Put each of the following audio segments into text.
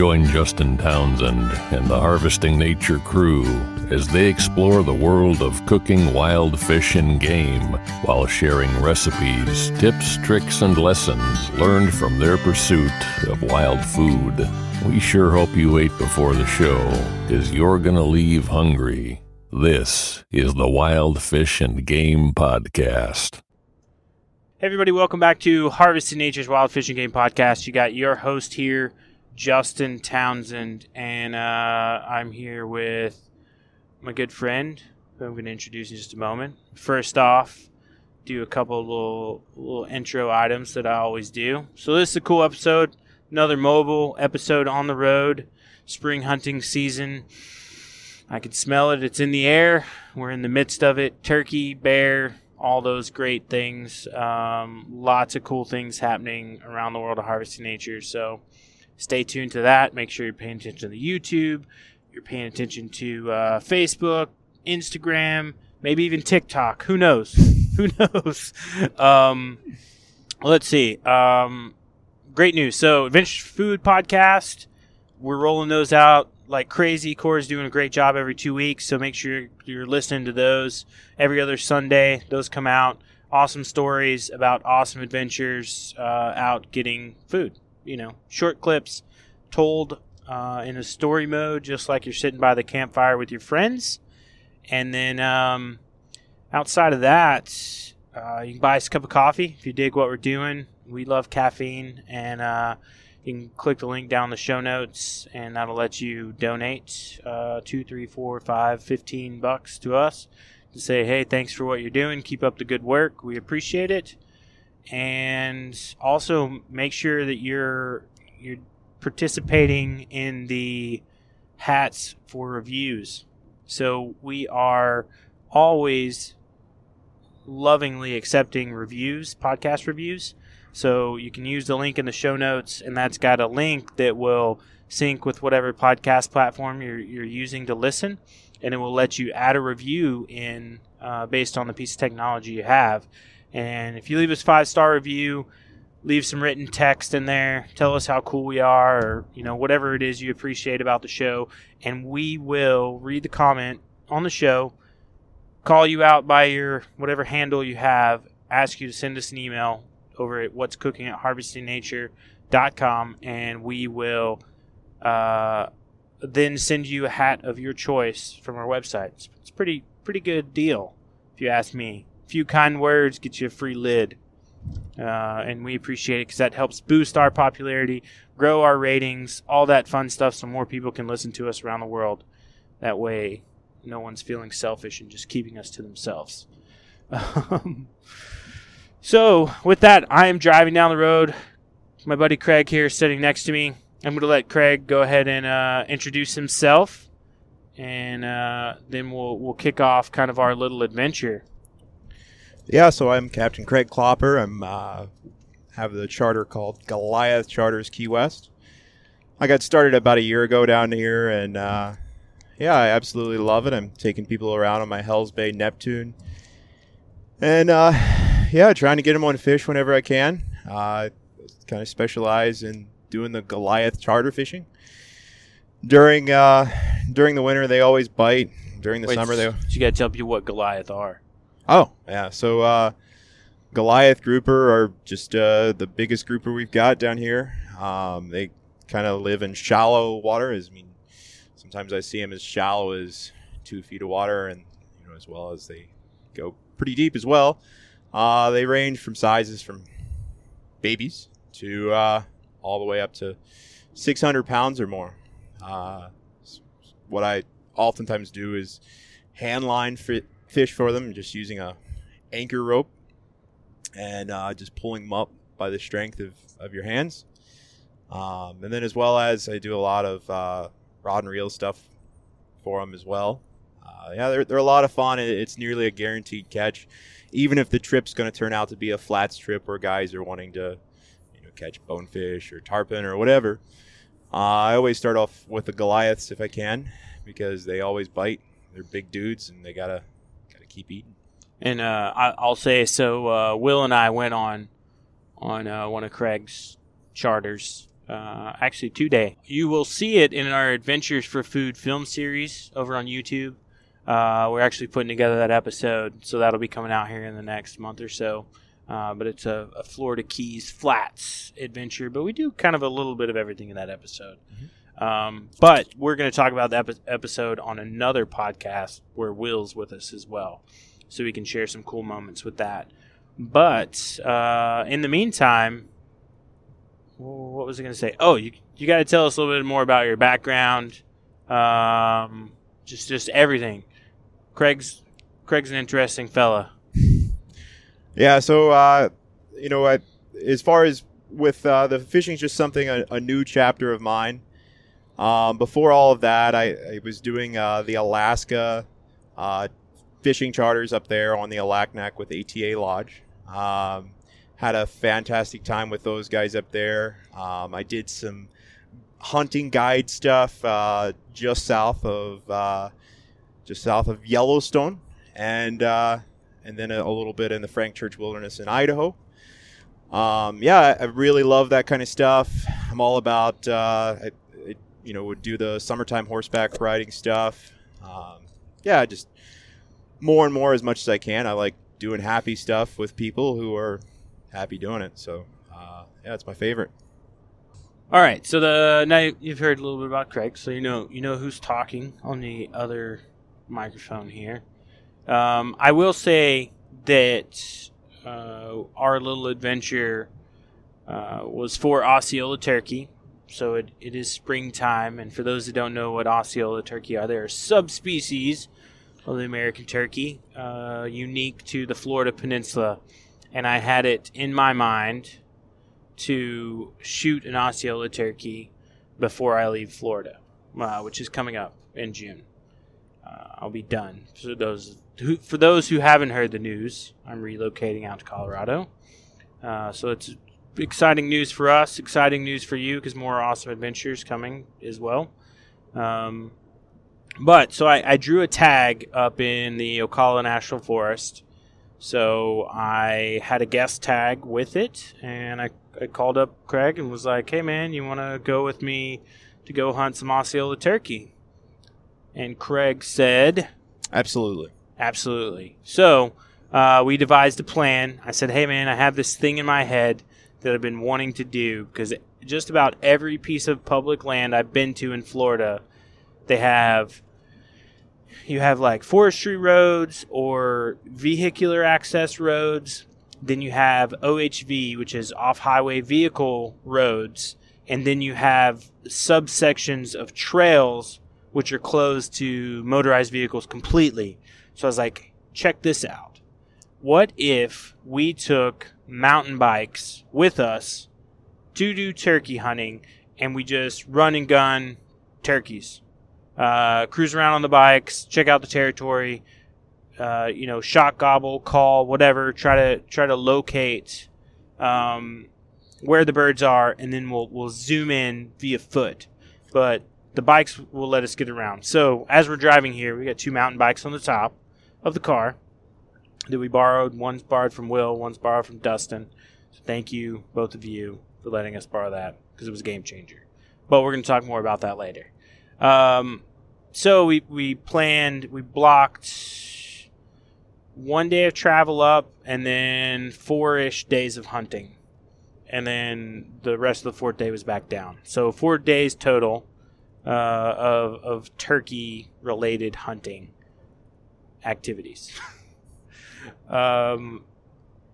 Join Justin Townsend and the Harvesting Nature crew as they explore the world of cooking wild fish and game while sharing recipes, tips, tricks, and lessons learned from their pursuit of wild food. We sure hope you ate before the show, because you're going to leave hungry. This is the Wild Fish and Game Podcast. Hey everybody, welcome back to Harvesting Nature's Wild Fish and Game Podcast. You got your host here, Justin Townsend, and uh, I'm here with my good friend, who I'm going to introduce in just a moment. First off, do a couple little little intro items that I always do. So this is a cool episode, another mobile episode on the road, spring hunting season. I can smell it. It's in the air. We're in the midst of it. Turkey, bear, all those great things. Um, lots of cool things happening around the world of harvesting nature. So stay tuned to that. Make sure you're paying attention to YouTube. You're paying attention to uh, Facebook, Instagram, maybe even TikTok. Who knows? Who knows? Um, let's see. Um, great news. So, Adventure Food Podcast, we're rolling those out like crazy. Core's doing a great job every two weeks, so make sure you're listening to those every other Sunday. Those come out. Awesome stories about awesome adventures uh, out getting food. You know, short clips told uh, in a story mode, just like you're sitting by the campfire with your friends. And then um, outside of that, uh, you can buy us a cup of coffee if you dig what we're doing. We love caffeine, and uh, you can click the link down the show notes, and that'll let you donate uh, two, three, four, five, fifteen bucks to us to say, hey, thanks for what you're doing. Keep up the good work. We appreciate it. And also make sure that you're you're participating in the hats for reviews. So we are always lovingly accepting reviews, podcast reviews. So you can use the link in the show notes, and that's got a link that will sync with whatever podcast platform you're, you're using to listen, and it will let you add a review in uh, based on the piece of technology you have. And if you leave us five star review, leave some written text in there, tell us how cool we are, or you know whatever it is you appreciate about the show, and we will read the comment on the show, call you out by your whatever handle you have, ask you to send us an email over at what's cooking at harvestingnature.com and we will uh, then send you a hat of your choice from our website. It's, it's pretty pretty good deal, if you ask me. Few kind words get you a free lid. Uh, and we appreciate it because that helps boost our popularity, grow our ratings, all that fun stuff, so more people can listen to us around the world. That way, no one's feeling selfish and just keeping us to themselves. Um, so, with that, I am driving down the road, my buddy Craig here sitting next to me. I'm going to let Craig go ahead and uh, introduce himself, and uh, then we'll we'll kick off kind of our little adventure. Yeah, so I'm Captain Craig Clopper. I'm uh, have the charter called Goliath Charters Key West. I got started about a year ago down here, and uh, yeah, I absolutely love it. I'm taking people around on my Hell's Bay Neptune, and uh, yeah, trying to get them on fish whenever I can. Uh, kind of specialize in doing the Goliath charter fishing. During uh, during the winter, they always bite. During the Wait, summer, they you got to tell people what Goliath are. Oh, yeah. So uh, Goliath grouper are just uh, the biggest grouper we've got down here. Um, they kind of live in shallow water. I mean, sometimes I see them as shallow as two feet of water, and you know, as well as they go pretty deep as well. Uh, they range from sizes from babies to uh, all the way up to 600 pounds or more. Uh, what I oftentimes do is hand line fi- fish for them, just using a anchor rope and uh, just pulling them up by the strength of, of your hands. Um, and then as well as I do a lot of uh, rod and reel stuff for them as well. Uh, yeah, they're, they're a lot of fun. It's nearly a guaranteed catch, even if the trip's going to turn out to be a flats trip where guys are wanting to, you know, catch bonefish or tarpon or whatever. Uh, I always start off with the Goliaths if I can, because they always bite. They're big dudes and they gotta gotta keep eating. And uh, I, I'll say so. Uh, Will and I went on on uh, one of Craig's charters. Uh, actually, today you will see it in our Adventures for Food film series over on YouTube. Uh, we're actually putting together that episode, so that'll be coming out here in the next month or so. Uh, but it's a, a Florida Keys flats adventure. But we do kind of a little bit of everything in that episode. Um, but we're going to talk about the epi- episode on another podcast where Will's with us as well so we can share some cool moments with that. But uh, in the meantime, what was I going to say? Oh, you you got to tell us a little bit more about your background, um, just just everything. Craig's Craig's an interesting fella. Yeah, so uh, you know, I, as far as with uh, the fishing, is just something a, a new chapter of mine. Um, before all of that, I, I was doing uh, the Alaska uh, fishing charters up there on the Alagnak with ATA Lodge. Um, had a fantastic time with those guys up there. Um, I did some hunting guide stuff uh, just south of uh, just south of Yellowstone, and uh, and then a, a little bit in the Frank Church Wilderness in Idaho. Um, yeah, I really love that kind of stuff. I'm all about, uh, you know, would do the summertime horseback riding stuff. Um, yeah, just more and more as much as I can. I like doing happy stuff with people who are happy doing it. So, uh, yeah, it's my favorite. All right, so the now you've heard a little bit about Craig, so you know you know who's talking on the other microphone here. Um, I will say that uh, our little adventure uh, was for Osceola turkey, so it, it is springtime. And for those that don't know what Osceola turkey are, they're a subspecies of the American turkey, uh, unique to the Florida Peninsula. And I had it in my mind to shoot an Osceola turkey before I leave Florida, uh, which is coming up in June. Uh, I'll be done. So those who, for those who haven't heard the news, I'm relocating out to Colorado. Uh, so it's exciting news for us, exciting news for you because more awesome adventures coming as well. Um, but so I, I drew a tag up in the Ocala National Forest. So I had a guest tag with it, and I, I called up Craig and was like, "Hey man, you want to go with me to go hunt some Osceola turkey?" And Craig said, Absolutely. Absolutely. So uh, we devised a plan. I said, hey, man, I have this thing in my head that I've been wanting to do because just about every piece of public land I've been to in Florida, they have. You have like forestry roads or vehicular access roads. Then you have OHV, which is off highway vehicle roads. And then you have subsections of trails, which are closed to motorized vehicles completely. So I was like, check this out. What if we took mountain bikes with us to do turkey hunting, and we just run and gun turkeys. Uh, cruise around on the bikes, check out the territory, uh, you know, shot gobble, call, whatever. Try to try to locate um, where the birds are, and then we'll we'll zoom in via foot. But the bikes will let us get around. So as we're driving here, we got two mountain bikes on the top of the car that we borrowed. One's borrowed from Will, one's borrowed from Dustin. So thank you, both of you, for letting us borrow that because it was a game changer. But we're going to talk more about that later. Um, so we, we planned, we blocked one day of travel up and then four ish days of hunting. And then the rest of the fourth day was back down. So four days total uh, of, of turkey related hunting activities. um,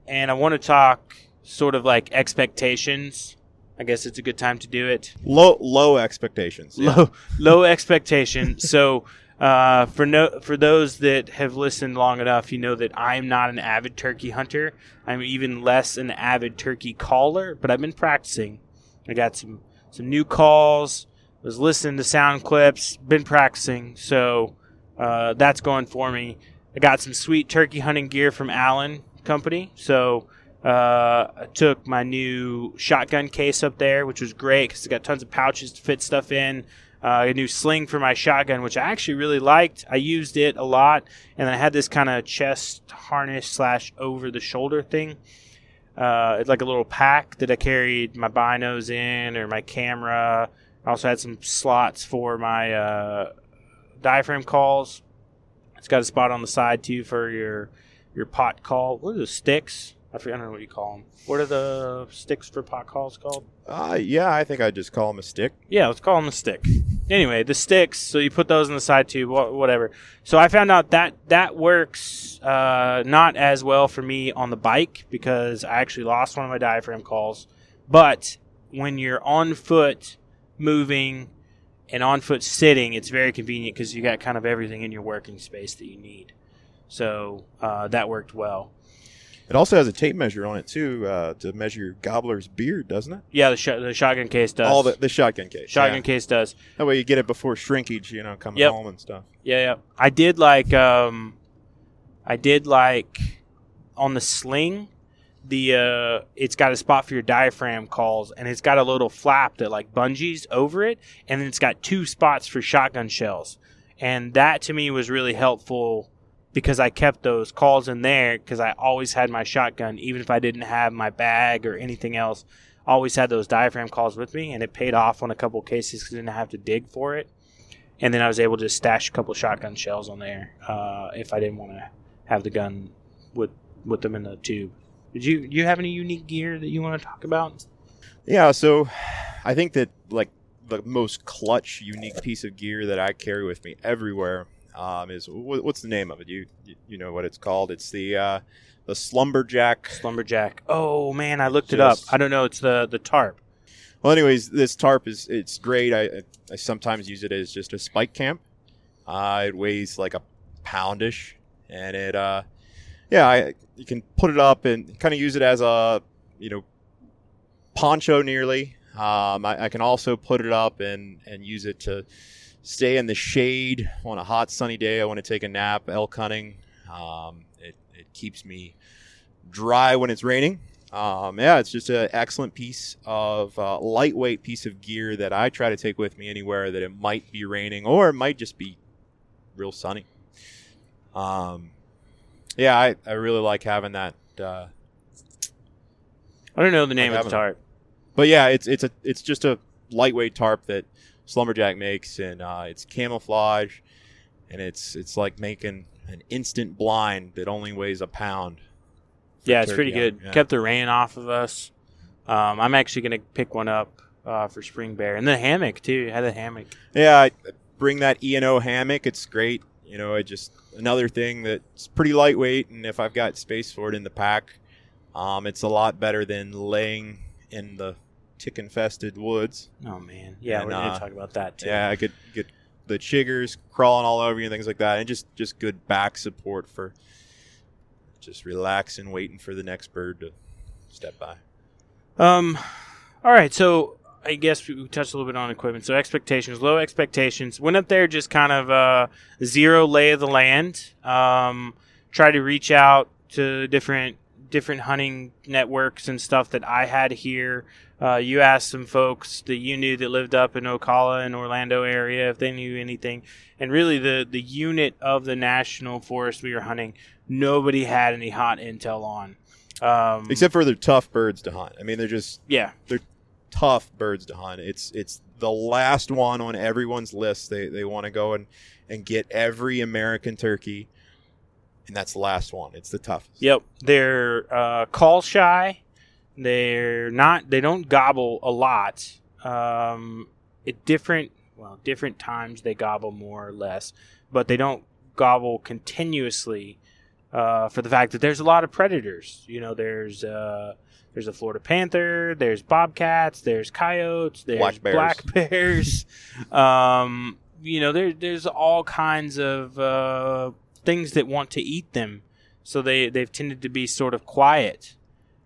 and I want to talk sort of like expectations. I guess it's a good time to do it. Low low expectations. Yeah. Low low expectation. so uh, for no for those that have listened long enough, you know that I'm not an avid turkey hunter. I'm even less an avid turkey caller, but I've been practicing. I got some some new calls. Was listening to sound clips. Been practicing, so uh, that's going for me. I got some sweet turkey hunting gear from Allen Company, so uh, I took my new shotgun case up there, which was great because it got tons of pouches to fit stuff in. Uh, a new sling for my shotgun, which I actually really liked. I used it a lot, and I had this kind of chest harness slash over the shoulder thing. Uh, it's like a little pack that I carried my binos in or my camera. I also had some slots for my uh, diaphragm calls. It's got a spot on the side too for your your pot call. What are the sticks? I forget I don't know what you call them. What are the sticks for pot calls called? Uh, yeah, I think I'd just call them a stick. Yeah, let's call them a stick. Anyway, the sticks. So you put those on the side too, whatever. So I found out that that works uh, not as well for me on the bike because I actually lost one of my diaphragm calls. But when you're on foot moving and on foot sitting, it's very convenient because you got kind of everything in your working space that you need. So uh, that worked well. It also has a tape measure on it too uh, to measure your gobbler's beard, doesn't it? Yeah, the, sh- the shotgun case does. All the the shotgun case. shotgun yeah. case does. That way you get it before shrinkage, you know, coming Yep. home and stuff. Yeah, yeah. I did like um I did like on the sling the uh it's got a spot for your diaphragm calls and it's got a little flap that like bungees over it and then it's got two spots for shotgun shells. And that to me was really helpful because I kept those calls in there because I always had my shotgun even if I didn't have my bag or anything else. Always had those diaphragm calls with me and it paid off on a couple cases because I didn't have to dig for it and then I was able to stash a couple shotgun shells on there uh, if I didn't want to have the gun with with them in the tube. Did you do you have any unique gear that you want to talk about? Yeah, so I think that like the most clutch, unique piece of gear that I carry with me everywhere um, is wh- what's the name of it? You you- know what it's called? It's the uh, the Slumberjack. Slumberjack. Oh man, I looked it up. I don't know. It's the the tarp. Well, anyways, this tarp is it's great. I I sometimes use it as just a spike camp. Uh, it weighs like a poundish, and it uh, yeah, I, you can put it up and kind of use it as a you know poncho nearly. Um, I, I can also put it up and and use it to stay in the shade on a hot sunny day. I want to take a nap, elk hunting. Um, it it keeps me dry when it's raining. Um, yeah, it's just an excellent piece of uh, lightweight piece of gear that I try to take with me anywhere that it might be raining or it might just be real sunny. Um, yeah, I, I really like having that. Uh, I don't know the name I of the tarp. but yeah, it's it's a it's just a lightweight tarp that Slumberjack makes, and uh, it's camouflage, and it's it's like making an instant blind that only weighs a pound. Yeah, it's pretty good. Yeah. Kept the rain off of us. Um, I'm actually gonna pick one up uh, for spring bear and the hammock too. Had a hammock. Yeah, I bring that E and O hammock. It's great. You know, it just another thing that's pretty lightweight, and if I've got space for it in the pack, um, it's a lot better than laying in the tick-infested woods. Oh man, yeah, And, we're gonna uh, talk about that too. Yeah, I could get the chiggers crawling all over you and things like that, and just just good back support for just relaxing, waiting for the next bird to step by. Um, All right, so I guess we touched a little bit on equipment. So expectations, low expectations. Went up there just kind of uh, zero lay of the land. Um, try to reach out to different different hunting networks and stuff that I had here. Uh, you asked some folks that you knew that lived up in Ocala and Orlando area if they knew anything, and really the the unit of the national forest we were hunting, nobody had any hot intel on. Um, Except for they're tough birds to hunt. I mean, they're just yeah, tough birds to hunt. It's it's the last one on everyone's list. They they want to go and and get every American turkey, and that's the last one. It's the toughest. Yep, they're uh, call shy. They're not. They don't gobble a lot. Um, at different well, different times they gobble more or less, but they don't gobble continuously. Uh, for the fact that there's a lot of predators. You know, there's uh, there's a Florida panther, there's bobcats, there's coyotes, there's Black bears. black bears. um, you know, there, there's all kinds of uh, things that want to eat them. So they, they've tended to be sort of quiet.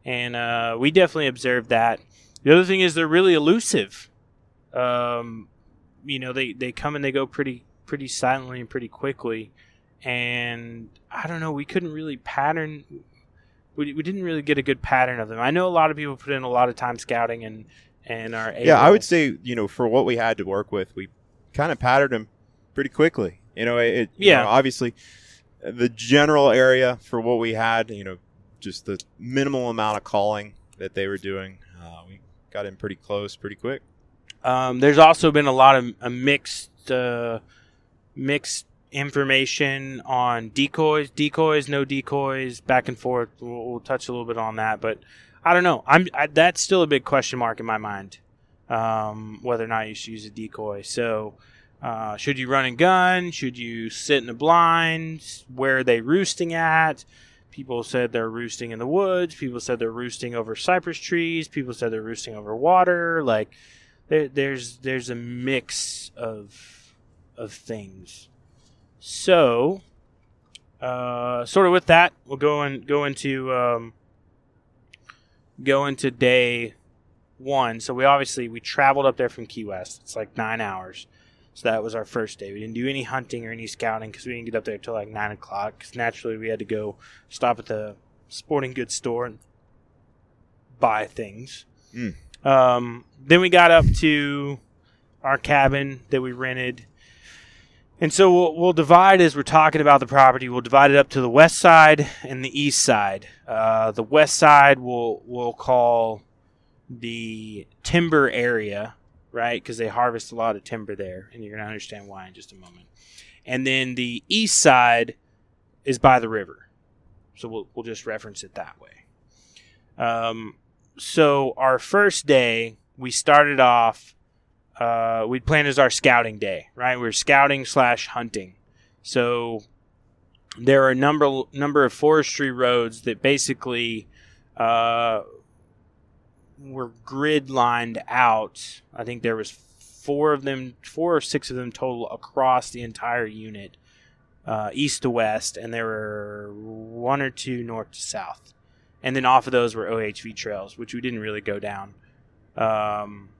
And uh, we definitely observed that. The other thing is they're really elusive. Um, you know, they, they come and they go pretty pretty silently and pretty quickly. And I don't know, we couldn't really pattern. We, we didn't really get a good pattern of them. I know a lot of people put in a lot of time scouting and and are able, Yeah, I would say you know for what we had to work with, we kind of patterned them pretty quickly. You know, it you Yeah. know, obviously the general area for what we had, you know, just the minimal amount of calling that they were doing, uh, we got in pretty close, pretty quick. Um, there's also been a lot of a mixed uh, mixed information on decoys, decoys, no decoys, back and forth. We'll, we'll touch a little bit on that, but I don't know. I'm I, that's still a big question mark in my mind um, whether or not you should use a decoy. So. Uh, should you run and gun? Should you sit in the blinds? Where are they roosting at? People said they're roosting in the woods. People said they're roosting over cypress trees. People said they're roosting over water. Like, there, there's there's a mix of of things. So, uh, sort of with that, we'll go and go into um, go into day one. So we obviously we traveled up there from Key West. It's like nine hours. So that was our first day. We didn't do any hunting or any scouting because we didn't get up there till like nine o'clock. Because naturally we had to go stop at the sporting goods store and buy things. Mm. Um, then we got up to our cabin that we rented. And so we'll, we'll divide as we're talking about the property. We'll divide it up to the west side and the east side. Uh, the west side we'll we'll call the timber area, right? Because they harvest a lot of timber there, and you're gonna understand why in just a moment. And then the east side is by the river, so we'll we'll just reference it that way. Um, so our first day, we started off. Uh, we'd planned as our scouting day, right? We were scouting slash hunting. So there are a number number of forestry roads that basically uh, were grid lined out. I think there was four of them, four or six of them total across the entire unit, uh, east to west, and there were one or two north to south and then off of those were OHV trails, which we didn't really go down. Um,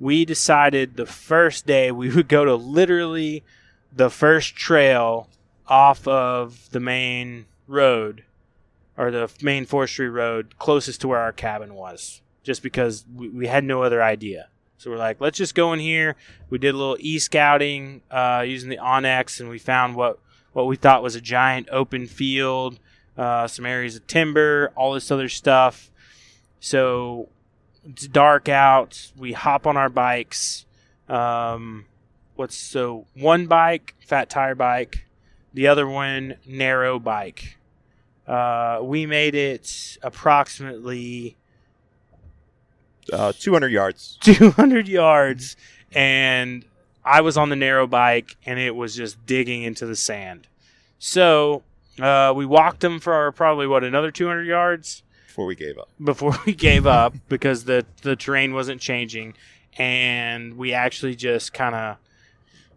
we decided the first day we would go to literally the first trail off of the main road or the main forestry road closest to where our cabin was, just because we, we had no other idea. So we're like, let's just go in here. We did a little e scouting uh, using the onX, and we found what what we thought was a giant open field uh, some areas of timber, all this other stuff. So it's dark out. We hop on our bikes. Um, what's so one bike, fat tire bike, the other one, narrow bike. Uh, we made it approximately Uh, 200 yards. 200 yards, and I was on the narrow bike, and it was just digging into the sand. So uh, we walked them for probably what another 200 yards Before we gave up. before we gave up because the the terrain wasn't changing, and we actually just kind of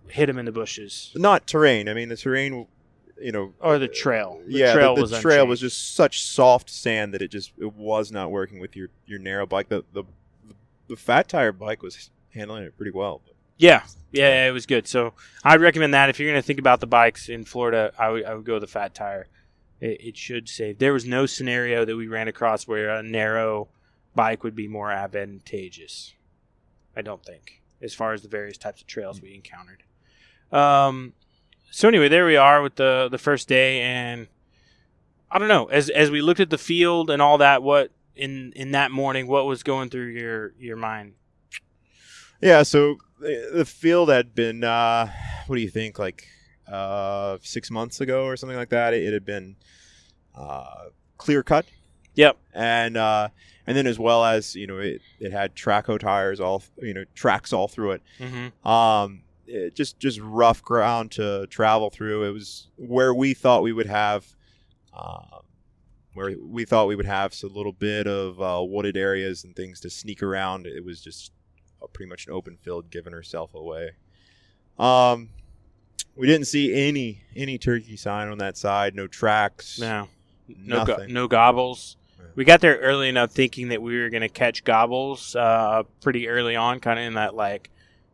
hit them in the bushes Not terrain. I mean, the terrain, you know, or the trail. The yeah, trail the, was the trail was just such soft sand that it just it was not working with your your narrow bike. The the, the fat tire bike was handling it pretty well. Yeah, yeah, it was good. So I'd recommend that if you're going to think about the bikes in Florida, I would I would go with the fat tire. It, it should save. There was no scenario that we ran across where a narrow bike would be more advantageous. I don't think, as far as the various types of trails we encountered. Um, so anyway, there we are with the the first day, and I don't know. As as we looked at the field and all that, what in in that morning, what was going through your your mind? Yeah, so the the field had been, uh, what do you think, like uh, six months ago or something like that. It, it had been uh, clear cut, Yep. and uh, and then as well as you know, it, it had Traco tires all you know tracks all through it. Mm-hmm. Um, it just just rough ground to travel through. It was where we thought we would have, um, where we thought we would have a little bit of uh, wooded areas and things to sneak around. It was just pretty much an open field, giving herself away. Um, we didn't see any any turkey sign on that side. No tracks. No. No, go- no gobbles. Yeah. We got there early enough thinking that we were going to catch gobbles uh, pretty early on, kind of in that like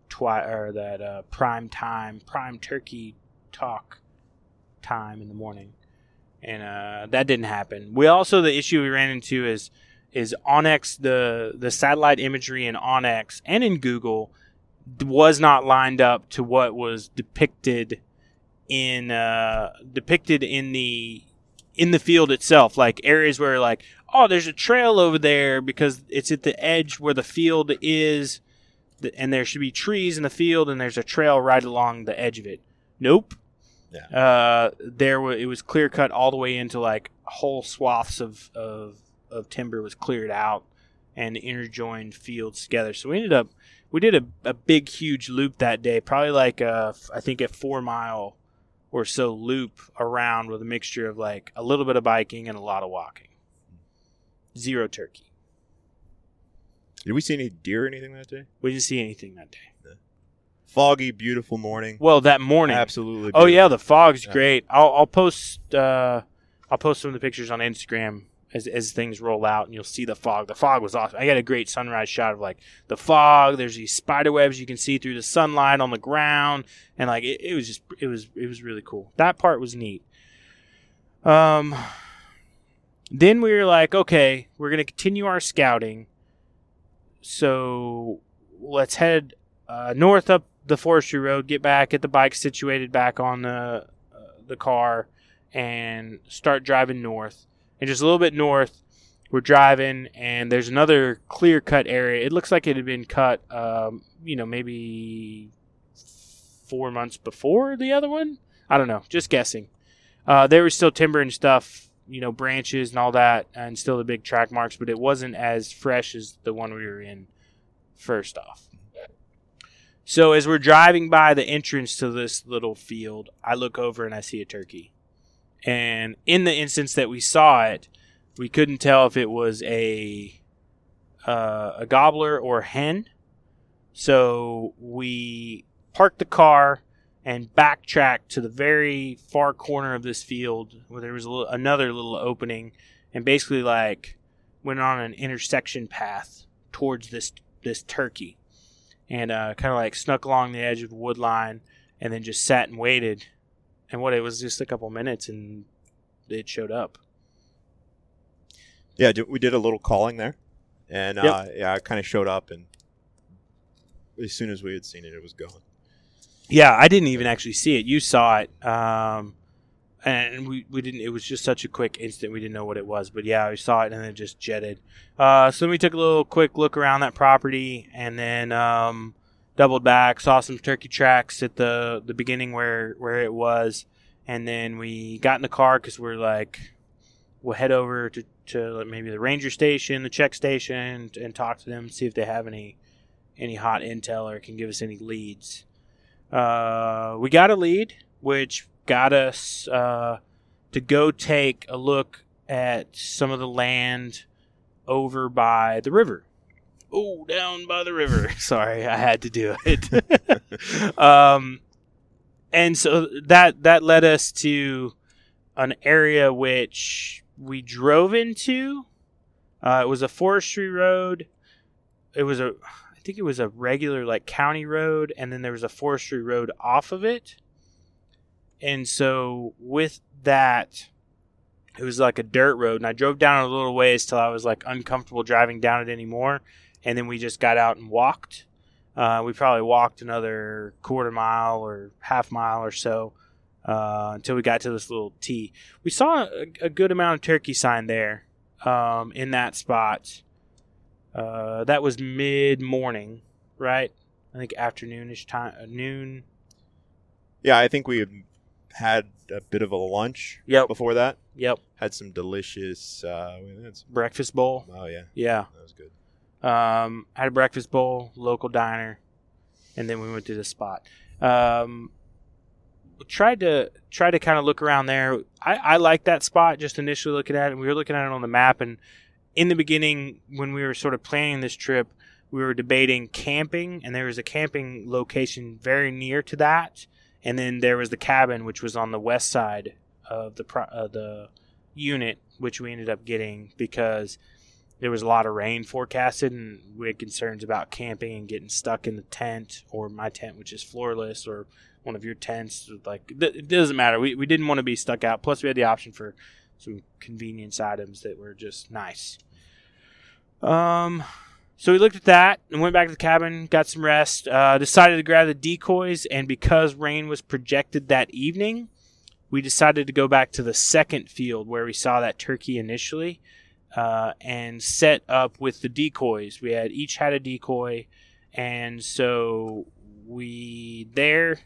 twi- or that uh, prime time, prime turkey talk time in the morning, and uh, that didn't happen. We also the issue we ran into is is onX the the satellite imagery in onX and in Google was not lined up to what was depicted in uh, depicted in the in the field itself, like areas where like, oh, there's a trail over there because it's at the edge where the field is, and there should be trees in the field, and there's a trail right along the edge of it. Nope. Yeah. Uh, there was it was clear cut all the way into like whole swaths of of of timber was cleared out and interjoined fields together. So we ended up we did a, a big huge loop that day, probably like uh I think a four mile or so loop around with a mixture of like a little bit of biking and a lot of walking. Zero turkey. Did we see any deer or anything that day? We didn't see anything that day. Foggy, beautiful morning. Well, that morning. Absolutely. Oh yeah, the fog's Yeah. great. I'll I'll post uh I'll post some of the pictures on Instagram as as things roll out and you'll see the fog. The fog was awesome. I got a great sunrise shot of like the fog. There's these spider webs you can see through the sunlight on the ground and like it, it was just it was it was really cool. That part was neat. Um then we were like, okay, we're to continue our scouting. So let's head uh, north up the forestry road, get back, get the bike situated back on the uh, the car, and start driving north. And just a little bit north, we're driving, and there's another clear cut area. It looks like it had been cut, um, you know, maybe four months before the other one. I don't know, just guessing. Uh, there was still timber and stuff, you know, branches and all that, and still the big track marks, but it wasn't as fresh as the one we were in first off. So as we're driving by the entrance to this little field, I look over and I see a turkey. And in the instance that we saw it, we couldn't tell if it was a uh, a gobbler or a hen. So we parked the car and backtracked to the very far corner of this field where there was little, another little opening, and basically like went on an intersection path towards this this turkey and uh, kind of like snuck along the edge of the wood line and then just sat and waited. And what it was just a couple minutes and it showed up. Yeah, we did a little calling there, and uh, yeah, it kind of showed up, and as soon as we had seen it, it was gone. Yeah, I didn't even actually see it. You saw it. Um, and we, we didn't, it was just such a quick instant. We didn't know what it was. But yeah, we saw it and then it just jetted. Uh, so then we took a little quick look around that property and then um, doubled back, saw some turkey tracks at the, the beginning where, where it was. And then we got in the car because we're like, we'll head over to, to maybe the ranger station, the check station, and, talk to them, see if they have any any hot intel or can give us any leads. Uh, we got a lead, which got us uh, to go take a look at some of the land over by the river. Oh, down by the river. Sorry, I had to do it. um, and so that that led us to an area which we drove into. Uh, it was a forestry road. it was a I think it was a regular like county road, and then there was a forestry road off of it. And so with that, it was like a dirt road, and I drove down a little ways till I was like uncomfortable driving down it anymore, and then we just got out and walked. Uh, we probably walked another quarter mile or half mile or so uh, until we got to this little T. We saw a, a good amount of turkey sign there um, in that spot. Uh, that was mid morning, right? I think afternoonish time, uh, noon. Yeah, I think we had had a bit of a lunch Yep. before that. Yep. Had some delicious. Uh, we had some- Breakfast bowl. oh yeah, Yeah. that was good. Um, had a breakfast bowl, local diner, and then we went to the spot. Um, tried to try to kind of look around there. I, I like that spot just initially looking at it. We were looking at it on the map, and in the beginning, when we were sort of planning this trip, we were debating camping, and there was a camping location very near to that, and then there was the cabin, which was on the west side of the uh, the unit, which we ended up getting because there was a lot of rain forecasted, and we had concerns about camping and getting stuck in the tent or my tent, which is floorless, or one of your tents. Like it doesn't matter. We we didn't want to be stuck out. Plus, we had the option for some convenience items that were just nice. Um, so we looked at that and went back to the cabin, got some rest. Uh, decided to grab the decoys, and because rain was projected that evening, we decided to go back to the second field where we saw that turkey initially uh, and set up with the decoys. We had each had a decoy, and so we there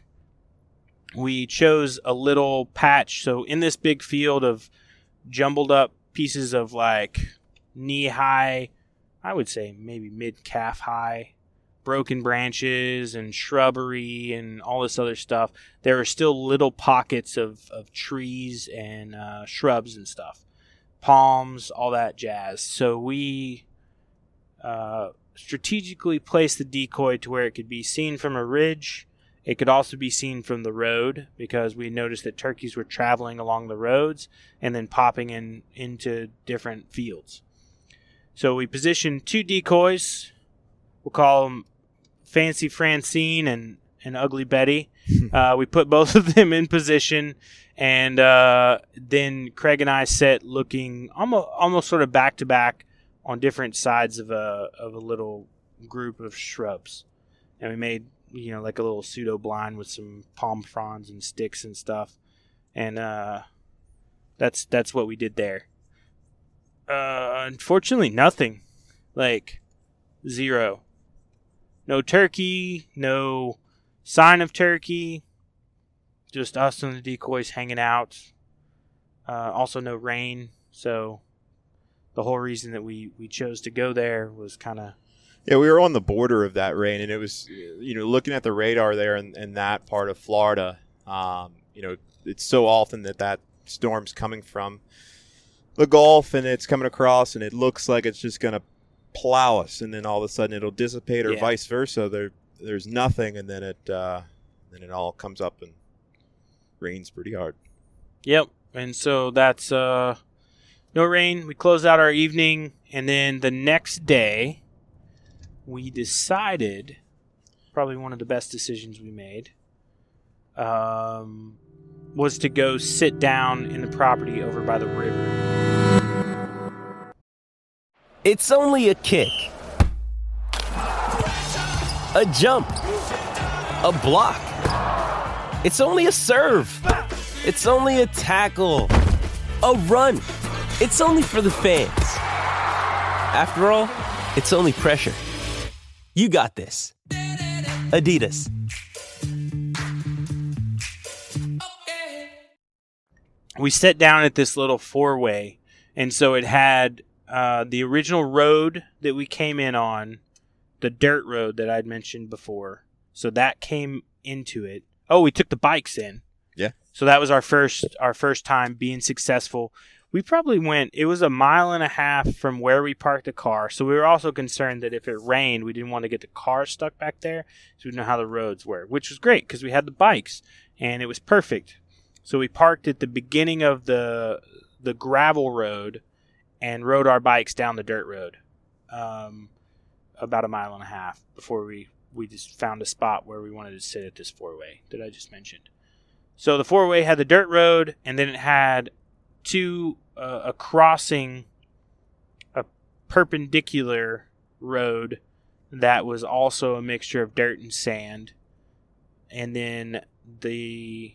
we chose a little patch. So in this big field of jumbled up pieces of like knee high, I would say maybe mid calf high, broken branches and shrubbery and all this other stuff. There are still little pockets of, of trees and uh, shrubs and stuff palms, all that jazz. So we uh, strategically placed the decoy to where it could be seen from a ridge. It could also be seen from the road because we noticed that turkeys were traveling along the roads and then popping in into different fields. So we positioned two decoys. We'll call them Fancy Francine and, and Ugly Betty. uh, we put both of them in position and uh, then Craig and I sat looking almost almost sort of back to back on different sides of a of a little group of shrubs, and we made you know like a little pseudo blind with some palm fronds and sticks and stuff, and uh, that's that's what we did there. Uh, unfortunately, nothing, like zero, no turkey, no sign of turkey just us and the decoys hanging out. Uh, also, no rain, so the whole reason that we we chose to go there was kind of Yeah, we were on the border of that rain, and it was, you know, looking at the radar there in, in that part of Florida. Um, you know, it's so often that that storm's coming from the Gulf, and it's coming across, and it looks like it's just going to plow us, and then all of a sudden it'll dissipate, or Yeah. vice versa. There, there's nothing, and then it, uh, then it all comes up and rains pretty hard. Yep. And so that's uh no rain. We close out our evening and then the next day we decided probably one of the best decisions we made um was to go sit down in the property over by the river. It's only a kick, a jump, a block. It's only a serve. It's only a tackle, a run. It's only for the fans. After all, it's only pressure. You got this. Adidas. we sat down at this little four way, and so it had uh, the original road that we came in on, the dirt road that I'd mentioned before. So that came into it. Oh, we took the bikes in. Yeah. So that was our first our first time being successful. We probably went. It was a mile and a half from where we parked the car. So we were also concerned that if it rained, we didn't want to get the car stuck back there. So we didn't know how the roads were, which was great because we had the bikes and it was perfect. So we parked at the beginning of the the gravel road and rode our bikes down the dirt road. Um, about a mile and a half before we we just found a spot where we wanted to sit at this four way that I just mentioned. So the four way had the dirt road, and then it had two uh, a crossing, a perpendicular road that was also a mixture of dirt and sand, and then the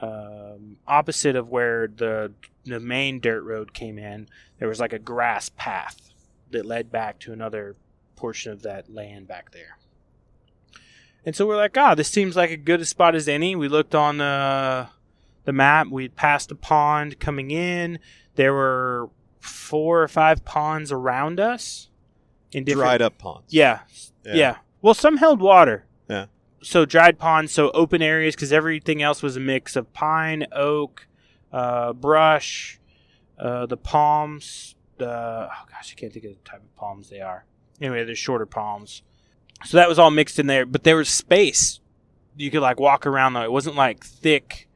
um, opposite of where the the main dirt road came in, there was like a grass path that led back to another portion of that land back there. And so we're like, ah, this seems like a good a spot as any. We looked on the the map. We passed a pond coming in. There were four or five ponds around us. In Dried up ponds. Yeah, Yeah. yeah. Well, some held water. Yeah. So dried ponds, so open areas, because everything else was a mix of pine, oak, uh, brush, uh, the palms. Oh gosh, I can't think of the type of palms they are. Anyway, they're shorter palms. So that was all mixed in there, but there was space. You could like walk around though. It wasn't like thick